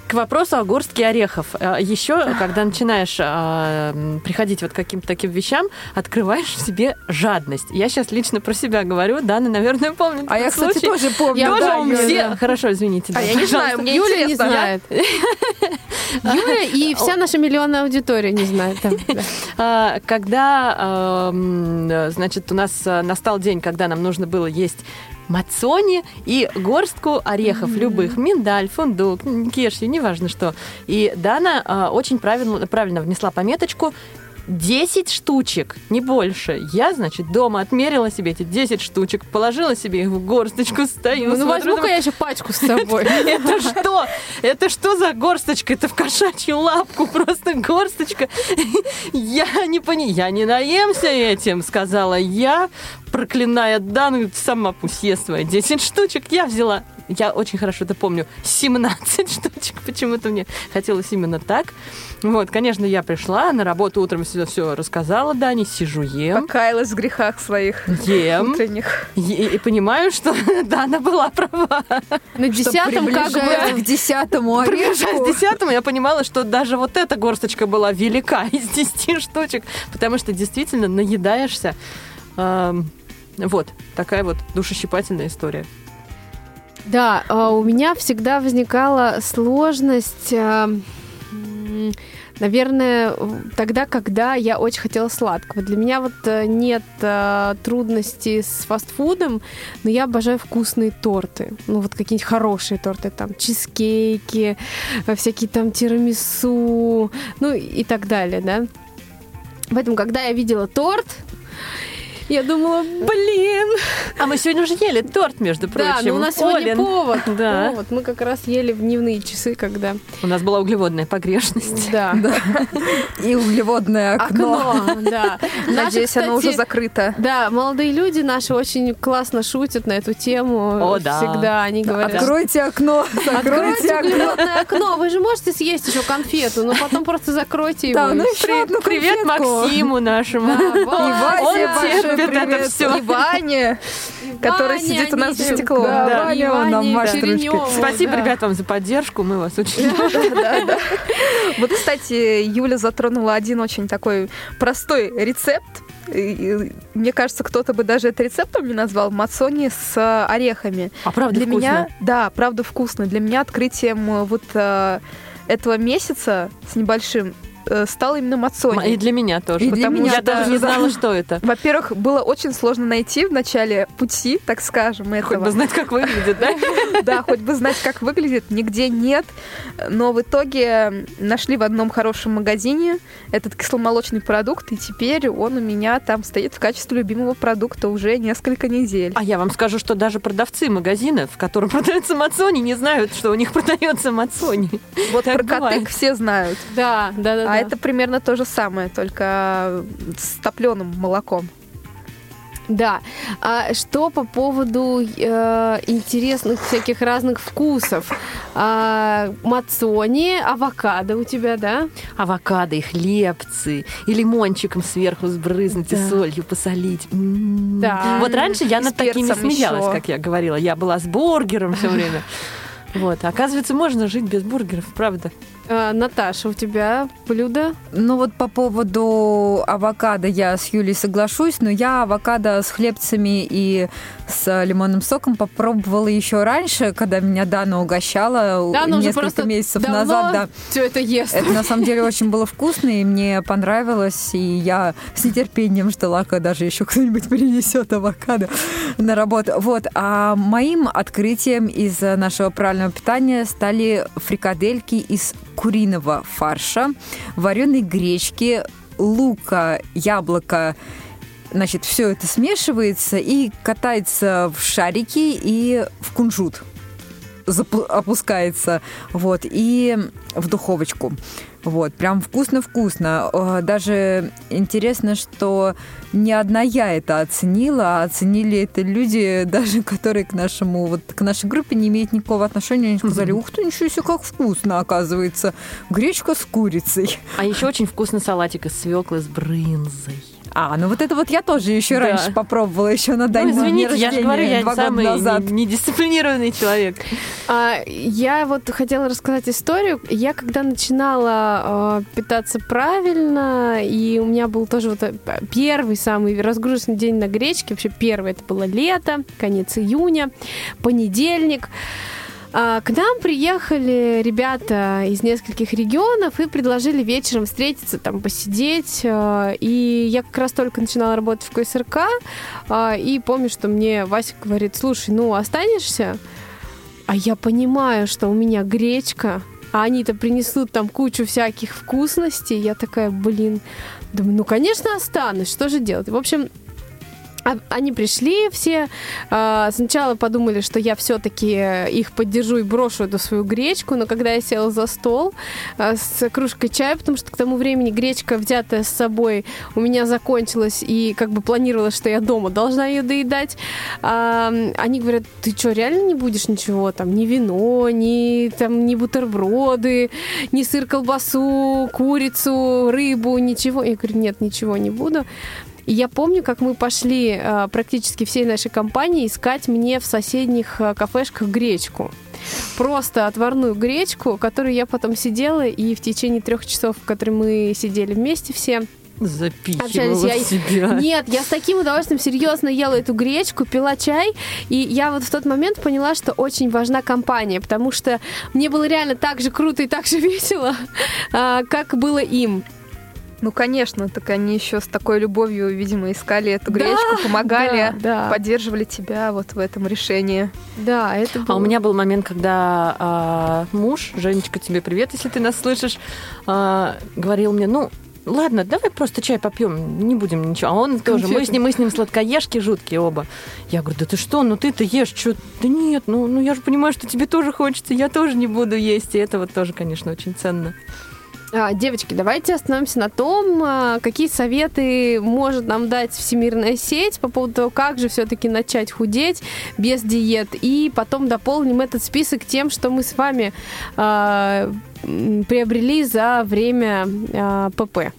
К вопросу о горстке орехов. А, Еще, когда начинаешь м, приходить вот к каким-то таким вещам, открываешь в себе жадность. Я сейчас лично про себя говорю, Дана, наверное, помнит А я, кстати, случай. тоже помню. Я да, тоже Юля. все... Хорошо, извините. А да, я не знаю, мне Юля не знает. Юля и вся наша миллионная аудитория не знает. да, да. А, Когда, а, значит, у нас а, настал день, когда нам нужно было есть мацони и горстку орехов любых, миндаль, фундук, кешью, неважно что. И Дана а, очень правильно, правильно внесла пометочку 10 штучек, не больше. Я, значит, дома отмерила себе эти 10 штучек, положила себе их в горсточку, стою. Ну, возьму-ка я еще пачку с собой. это что? Это что за горсточка? Это в кошачью лапку просто горсточка. Я не пони, я не наемся этим, сказала я, проклиная Дану, сама пусть ест свои 10 штучек. Я взяла, я очень хорошо это помню, 17 штучек. Почему-то мне хотелось именно так. Вот, конечно, я пришла на работу утром все, все рассказала Дане, сижу ем. Покаялась в грехах своих Ем. внутренних. И, и понимаю, что Дана была права. На десятом как приближаясь бы... к десятому Приближаясь орешку. к десятому, я понимала, что даже вот эта горсточка была велика из 10 штучек, потому что действительно наедаешься. Вот, такая вот душещипательная история. Да, а, у меня всегда возникала сложность, м, наверное, тогда, когда я очень хотела сладкого. Для меня вот э, нет а, трудностей с фастфудом, но я обожаю вкусные торты. Ну вот какие-нибудь хорошие торты, там чизкейки, э, всякие там тирамису, ну и так далее, да. Поэтому, когда я видела торт, я думала, блин, А мы сегодня уже ели торт, между прочим. да, но у нас сегодня Олин. повод. Да. Повод. Мы как раз ели в дневные часы, когда... У нас была углеводная погрешность. Да. И углеводное окно. Окно, да. Наши, Надеюсь, оно уже кстати, закрыто. Да, молодые люди наши очень классно шутят на эту тему. О, да. Всегда они говорят. Откройте окно, закройте Откройте углеводное окно. Вы же можете съесть еще конфету, но потом просто закройте его. Да, и ну еще одну Привет конфетку. Максиму нашему. Да, И вот. Васе Он большой терпит это всё. И Ваня, который сидит у нас за стеклом. Да, Да. Ваня, он нам машет. Черенёву, Спасибо, да. ребят, вам за поддержку. Мы вас очень любим. Вот, кстати, Юля затронула один очень такой простой рецепт. И- Мне кажется, кто-то бы даже это рецептом не назвал. Мацони с орехами. А правда Для вкусно? меня, да, правда вкусно. Для меня открытием э, вот э, этого месяца с небольшим э, стал именно И мацони. для меня тоже. И для потому меня я даже тоже, не да. знала, что это. Во-первых, было очень сложно найти в начале пути, так скажем, Хоть этого. бы знать, как выглядит, да? Да, хоть бы знать, как выглядит, нигде нет. Но в итоге нашли в одном хорошем магазине этот кисломолочный продукт, и теперь он у меня там стоит в качестве любимого продукта уже несколько недель. А я вам скажу, что даже продавцы магазина, в котором продается мацони, не знают, что у них продается мацони. Вот так про бывает. котык все знают. Да, да, да. А да. Это примерно то же самое, только с топленым молоком. Да. А что по поводу э, интересных всяких разных вкусов? А, мацони, авокадо у тебя, да? Авокадо и хлебцы, и лимончиком сверху сбрызнуть, и Да. солью посолить. М. Да. Вот раньше я И над такими смеялась, ещё. как я говорила. Я была с бургером все время. Вот, оказывается, можно жить без бургеров, правда. А, Наташа, у тебя блюдо? Ну вот по поводу авокадо я с Юлей соглашусь, но я авокадо с хлебцами и с лимонным соком попробовала еще раньше, когда меня Дана угощала Да, несколько месяцев давно назад. Да. все это ест. Это на самом деле очень было вкусно, и мне понравилось, и я с нетерпением ждала, когда же еще кто-нибудь принесет авокадо на работу. Вот. А моим открытием из нашего правильного питания стали фрикадельки из куриного фарша, вареной гречки, лука, яблока, Значит, все это смешивается и катается в шарики и в кунжут. Опускается. Вот. И в духовочку. Вот, прям вкусно-вкусно. Э, Даже интересно, что не одна я это оценила, а оценили это люди, даже которые к нашему, вот к нашей группе не имеют никакого отношения. Они сказали, ух ты, ничего себе, как вкусно, оказывается. Гречка с курицей. А еще очень вкусный салатик из свеклы с брынзой. А, ну вот это вот я тоже еще Да. раньше попробовала, еще на день Ну, извините, я же говорю, я рождения, два года самый назад. не- недисциплинированный человек. А, я вот хотела рассказать историю. Я когда начинала э, питаться правильно, и у меня был тоже вот э, первый самый разгрузочный день на гречке, вообще первый, это было лето, конец июня, понедельник. А, К нам приехали ребята из нескольких регионов и предложили вечером встретиться, там, посидеть. э, И я как раз только начинала работать в КСРК, а, и помню, что мне Вася говорит, слушай, ну, останешься? А я понимаю, что у меня гречка, а они-то принесут там кучу всяких вкусностей. Я такая, блин, думаю, ну, конечно, останусь, что же делать? В общем, а- они пришли все, а, сначала подумали, что я все-таки их поддержу и брошу эту свою гречку, но когда я села за стол а, с кружкой чая, потому что к тому времени гречка, взятая с собой, у меня закончилась, и как бы планировалось, что я дома должна ее доедать, а, они говорят, ты что, реально не будешь ничего, там, ни вино, ни, там, ни бутерброды, ни сыр, колбасу, курицу, рыбу, ничего? Я говорю, нет, ничего не буду. И я помню, как мы пошли э, практически всей нашей компании искать мне в соседних э, кафешках гречку. Просто отварную гречку, которую я потом сидела, и в течение трех часов, в которые мы сидели вместе все, Запихивала я- себя. нет, я с таким удовольствием серьезно ела эту гречку, пила чай, и я вот в тот момент поняла, что очень важна компания, потому что мне было реально так же круто и так же весело, а, как было им. Ну, конечно, так они еще с такой любовью, видимо, искали эту Да, гречку, помогали, да, да. поддерживали тебя вот в этом решении. Да, это было... А у меня был момент, когда а, муж, Женечка, тебе привет, если ты нас слышишь, а, говорил мне, ну, ладно, давай просто чай попьем, не будем ничего. А он тоже, мы с ним, мы с ним сладкоежки жуткие оба. Я говорю, да ты что, ну ты-то ешь, что? Да нет, ну, ну я же понимаю, что тебе тоже хочется, я тоже не буду есть. И это вот тоже, конечно, очень ценно. А, девочки, давайте остановимся на том, а, какие советы может нам дать всемирная сеть по поводу того, как же все-таки начать худеть без диет. И потом дополним этот список тем, что мы с вами а, приобрели за время а, ПП.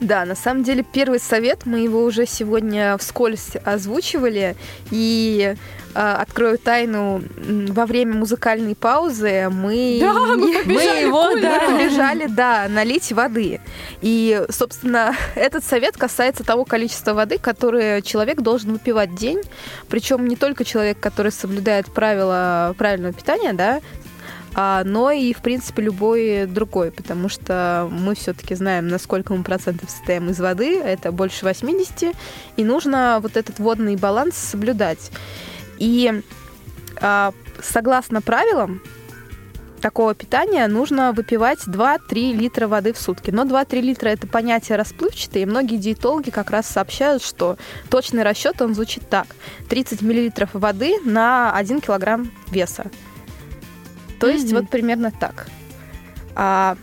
Да, на самом деле первый совет, мы его уже сегодня вскользь озвучивали, и э, открою тайну, во время музыкальной паузы мы, Да, мы побежали его, да, побежали, да, налить воды. И, собственно, этот совет касается того количества воды, которое человек должен выпивать в день, причем не только человек, который соблюдает правила правильного питания, да, но и, в принципе, любой другой, потому что мы все-таки знаем, на сколько мы процентов состоим из воды, это больше 80, и нужно вот этот водный баланс соблюдать. И а, согласно правилам такого питания нужно выпивать 2-3 литра воды в сутки. Но 2-3 литра это понятие расплывчатое, и многие диетологи как раз сообщают, что точный расчет он звучит так. 30 миллилитров воды на 1 килограмм веса. То есть вот примерно так. А,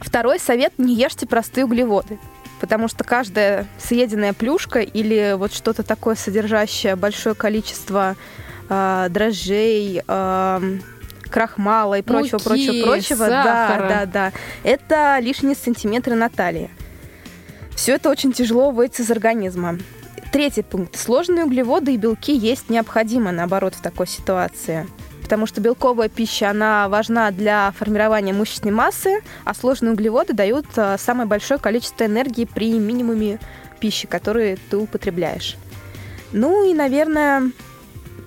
второй совет – не ешьте простые углеводы. Потому что каждая съеденная плюшка или вот что-то такое, содержащее большое количество а, дрожжей, а, крахмала и прочего, Муки, прочего, прочего, да, сахара. да, да, это лишние сантиметры на талии. Все это очень тяжело выйти из организма. Третий пункт. Сложные углеводы и белки есть необходимо, наоборот, в такой ситуации. Потому что белковая пища, она важна для формирования мышечной массы, а сложные углеводы дают а, самое большое количество энергии при минимуме пищи, которую ты употребляешь. Ну и, наверное,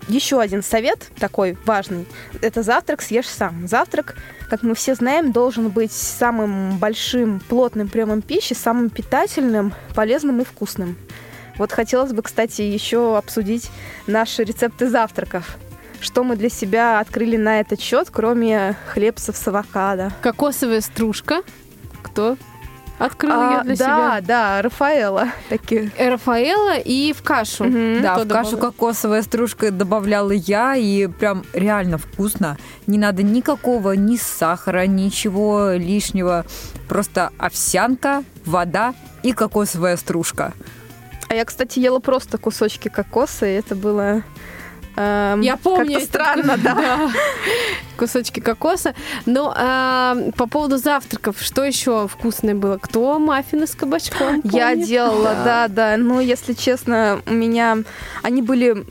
еще один совет такой важный. Это завтрак съешь сам. Завтрак, как мы все знаем, должен быть самым большим плотным приемом пищи, самым питательным, полезным и вкусным. Вот хотелось бы, кстати, еще обсудить наши рецепты завтраков. Что мы для себя открыли на этот счет, кроме хлебцев с авокадо. Кокосовая стружка. Кто открыла я А, для да, себя. да, Рафаэла. Такие. Э, Рафаэла и в кашу. Да, Кто в кашу добавлял? кокосовая стружка добавляла я, и прям реально вкусно. Не надо никакого ни сахара, ничего лишнего. Просто овсянка, вода и кокосовая стружка. А я, кстати, ела просто кусочки кокоса, и это было... эм, Я помню. Как-то странно, да. Кусочки кокоса. Но а, по поводу завтраков, что еще вкусное было? Кто маффины с кабачком? Я помнит? делала, да, да. Но, если честно, у меня... Они были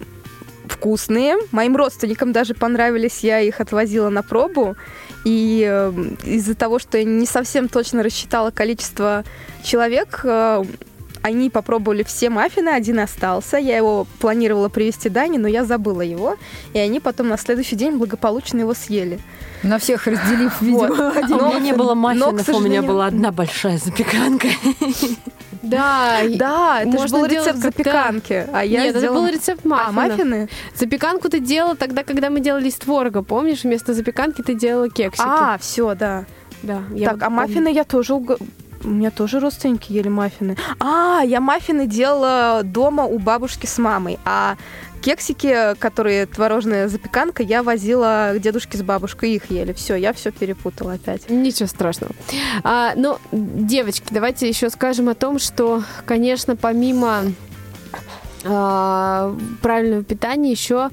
вкусные. Моим родственникам даже понравились. Я их отвозила на пробу. И э, из-за того, что я не совсем точно рассчитала количество человек, э, они попробовали все маффины, один остался. Я его планировала привезти Дане, но я забыла его. И они потом на следующий день благополучно его съели. На всех разделив, видимо, Вот. один У меня не было но, к маффинов, у меня сожалению- была одна большая запеканка. Да, Да, это же был рецепт запеканки. А я Нет, это был рецепт А, маффинов. маффины? Запеканку ты делала тогда, когда мы делали из творога, помнишь? Вместо запеканки ты делала кексики. А, все, да. да. я так, вот а помню. маффины я тоже уг- У меня тоже родственники ели маффины. А, я маффины делала дома у бабушки с мамой. А кексики, которые творожная запеканка, я возила к дедушке с бабушкой, их ели. Все, я все перепутала опять. Ничего страшного. А, ну, девочки, давайте еще скажем о том, что, конечно, помимо а, правильного питания еще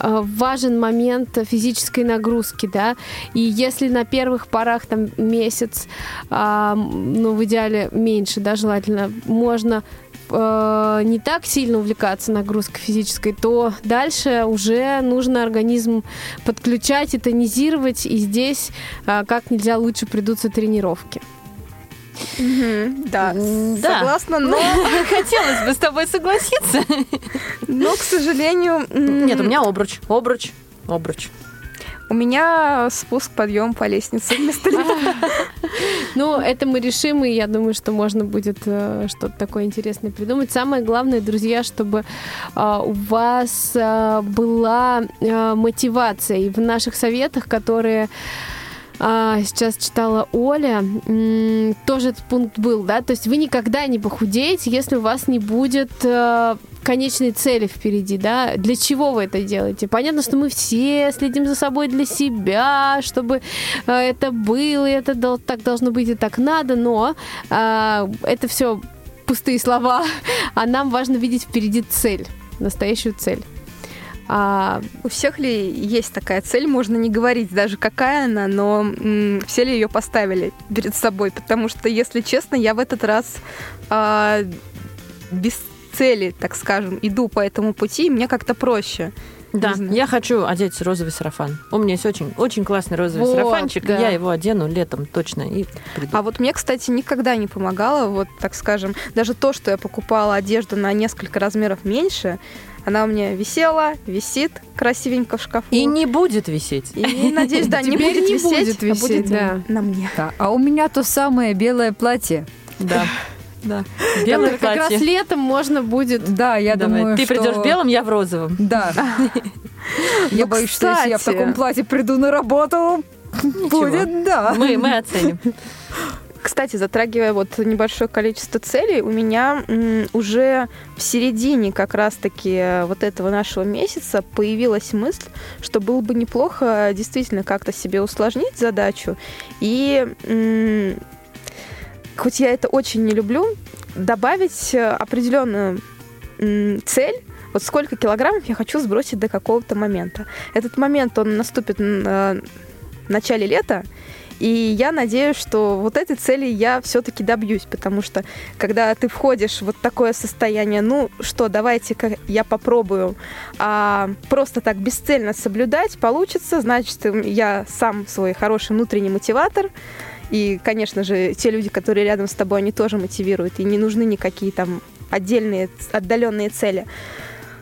важен момент физической нагрузки, да, и если на первых порах там месяц, а, ну, в идеале меньше, да, желательно, можно э, не так сильно увлекаться нагрузкой физической, то дальше уже нужно организм подключать и тонизировать, и здесь а, как нельзя лучше придутся тренировки. Да, Да. согласна, но, Хотелось бы с тобой согласиться. но, к сожалению, Нет, у меня обруч, обруч, обруч. у меня спуск, подъем по лестнице вместо лифта. Ну, это мы решим, и я думаю, что можно будет э, что-то такое интересное придумать. Самое главное, друзья, чтобы э, у вас э, была мотивация. И в наших советах, которые а, сейчас читала Оля, м, тоже этот пункт был, да, то есть вы никогда не похудеете, если у вас не будет э, конечной цели впереди, да, для чего вы это делаете? Понятно, что мы все следим за собой для себя, чтобы э, это было, и это дол- так должно быть и так надо, но а, это все пустые слова, а нам важно видеть впереди цель, настоящую цель. А, У всех ли есть такая цель? Можно не говорить даже какая она, но м, все ли ее поставили перед собой? Потому что, если честно, я в этот раз а, без цели, так скажем, иду по этому пути, и мне как-то проще. Да, я хочу одеть розовый сарафан. У меня есть очень, очень классный розовый Вот, сарафанчик. да. Я его одену летом точно и приду. А вот мне, кстати, никогда не помогало, вот так скажем, даже то, что я покупала одежду на несколько размеров меньше, она у меня висела, висит красивенько в шкафу. И не будет висеть. И, надеюсь, да, не Теперь будет не висеть, будет а будет да. на мне. Да, А у меня то самое белое платье. Да. Да. Белое как, как раз платье. летом можно будет Да, я Давай. думаю, Ты что... придешь в белом, я в розовом. Да. Я Ну, боюсь, что если я в таком платье приду на работу, будет, да. Мы, мы оценим. Кстати, затрагивая вот небольшое количество целей, у меня уже в середине как раз-таки вот этого нашего месяца появилась мысль, что было бы неплохо действительно как-то себе усложнить задачу и хоть я это очень не люблю, добавить э, определенную цель, вот сколько килограммов я хочу сбросить до какого-то момента. Этот момент, он наступит э, в начале лета, и я надеюсь, что вот этой цели я все-таки добьюсь, потому что когда ты входишь в вот такое состояние, ну что, давайте-ка я попробую а, просто так бесцельно соблюдать, получится, значит, я сам свой хороший внутренний мотиватор, и, конечно же, те люди, которые рядом с тобой, они тоже мотивируют, и не нужны никакие там отдельные, отдаленные цели.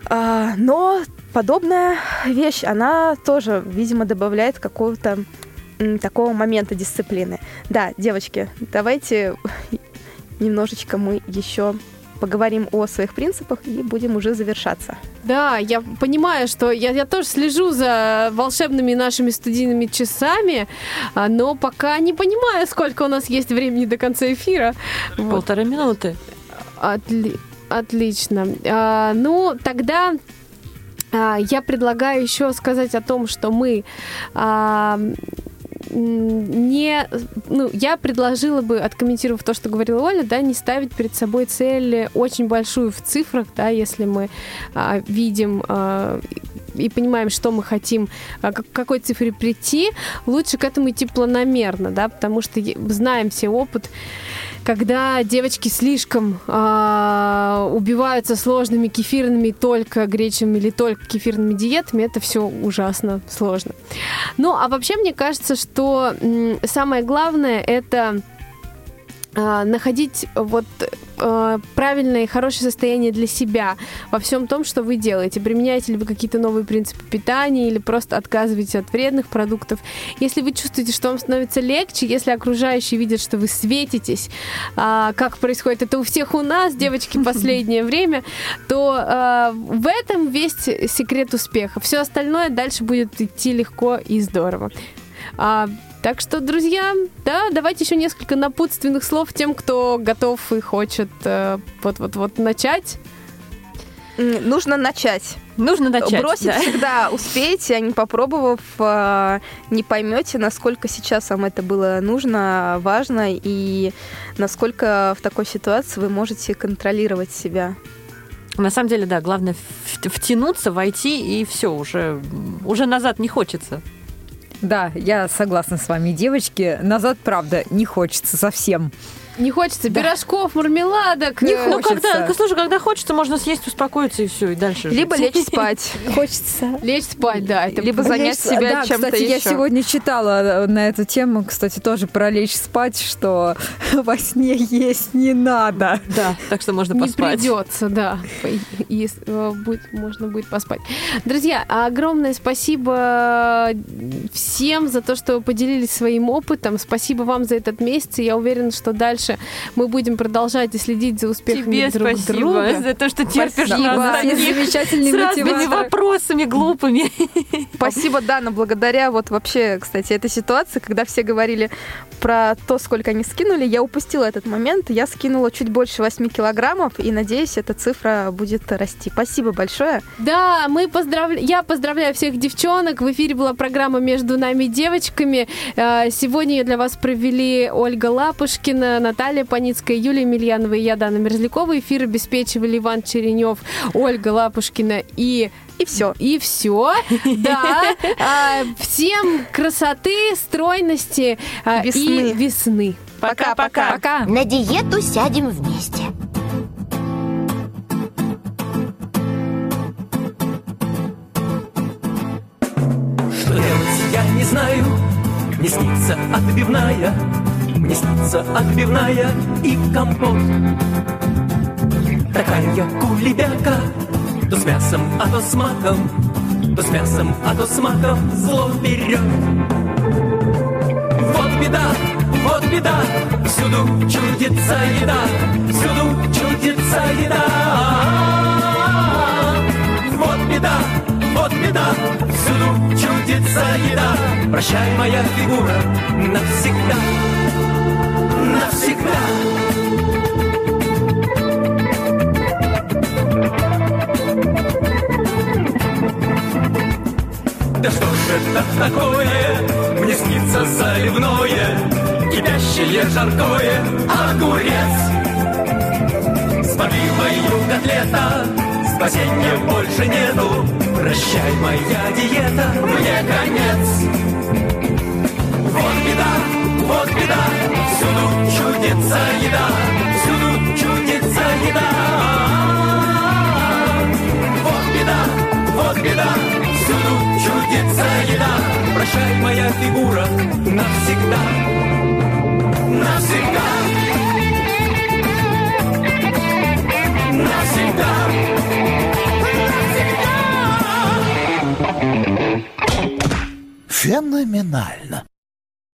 А, но подобная вещь, она тоже, видимо, добавляет какого-то такого момента дисциплины. Да, девочки, давайте немножечко мы еще поговорим о своих принципах и будем уже завершаться. Да, я понимаю, что я, я тоже слежу за волшебными нашими студийными часами, а, но пока не понимаю, сколько у нас есть времени до конца эфира. Вот. Полторы минуты. Отли- Отлично. А, ну, тогда а, я предлагаю еще сказать о том, что мы а, не, ну, я предложила бы, откомментировав то, что говорила Оля, да, не ставить перед собой цель очень большую в цифрах, да, если мы а, видим а, и понимаем, что мы хотим, а, к какой цифре прийти, лучше к этому идти планомерно, да, потому что знаем все опыт, когда девочки слишком а, убиваются сложными кефирными только гречами или только кефирными диетами, это все ужасно сложно. Ну, а вообще мне кажется, что самое главное это а, находить вот а, правильное и хорошее состояние для себя во всем том, что вы делаете. Применяете ли вы какие-то новые принципы питания или просто отказываетесь от вредных продуктов. Если вы чувствуете, что вам становится легче, если окружающие видят, что вы светитесь, а, как происходит это у всех у нас, девочки, последнее время, то а, в этом весь секрет успеха. Все остальное дальше будет идти легко и здорово. А, так что, друзья, да, давайте еще несколько напутственных слов тем, кто готов и хочет э, вот-вот-вот начать. М, Нужно начать. Нужно начать. Бросить да. всегда успеете, а не попробовав, а, не поймете, насколько сейчас вам это было нужно, важно, и насколько в такой ситуации вы можете контролировать себя. На самом деле, да, главное втянуться, войти, и все, уже, уже назад не хочется. Да, я согласна с вами, девочки. Назад, правда, не хочется совсем. Не хочется пирожков, мармеладок. Не э, Ну, Хочется. когда, слушай, когда хочется, можно съесть, успокоиться, и все, и дальше жить. Либо лечь спать, Хочется. Лечь спать, да. Это либо занять Лечь- себя да, чем-то кстати, я еще. сегодня читала э, на эту тему, кстати, тоже про лечь спать, что во сне есть не надо. Да, так что можно не поспать. придется, да. И- Если э, будет, можно будет поспать. Друзья, огромное спасибо всем за то, что вы поделились своим опытом. Спасибо вам за этот месяц. И я уверена, что дальше мы будем продолжать и следить за успехами Тебе друг спасибо друга. за то, что терпишь Спасибо. нас таких замечательный с разными вопросами глупыми. Спасибо, Дана. Благодаря вот вообще, кстати, этой ситуации, когда все говорили про то, сколько они скинули, я упустила этот момент. Я скинула чуть больше 8 килограммов, и надеюсь, эта цифра будет расти. Спасибо большое. Да, мы поздравля... я поздравляю всех девчонок. В эфире была программа «Между нами девочками». Э, Сегодня ее для вас провели Ольга Лапушкина, Наталья Паницкая, Юлия Емельянова и я, Дана Мерзлякова. Эфир обеспечивали Иван Черенев, Ольга Лапушкина и И все. и все. Да. А, Всем красоты, стройности а, Весны. и весны. Пока-пока. Пока. На диету сядем вместе. Что делать, я не знаю Мне снится отбивная Мне снится отбивная и компот. Такая я кулебяка То с мясом, а то с маком То с мясом, а то с маком Зло берет. Вот беда, вот беда Всюду чудится еда Всюду чудится еда. Вот беда, вот беда Всюду чудится еда. Прощай, моя фигура. Навсегда. Навсегда. Да что ж это такое? Мне снится заливное, кипящее жаркое, огурец. С подливою котлета, спасения больше нету. Прощай, моя диета, мне конец. Вот беда, вот беда, всюду чудится еда, всюду чудится еда. Вот беда, вот беда, всюду чудится еда. Прощай, моя фигура, навсегда, навсегда. Феноменально.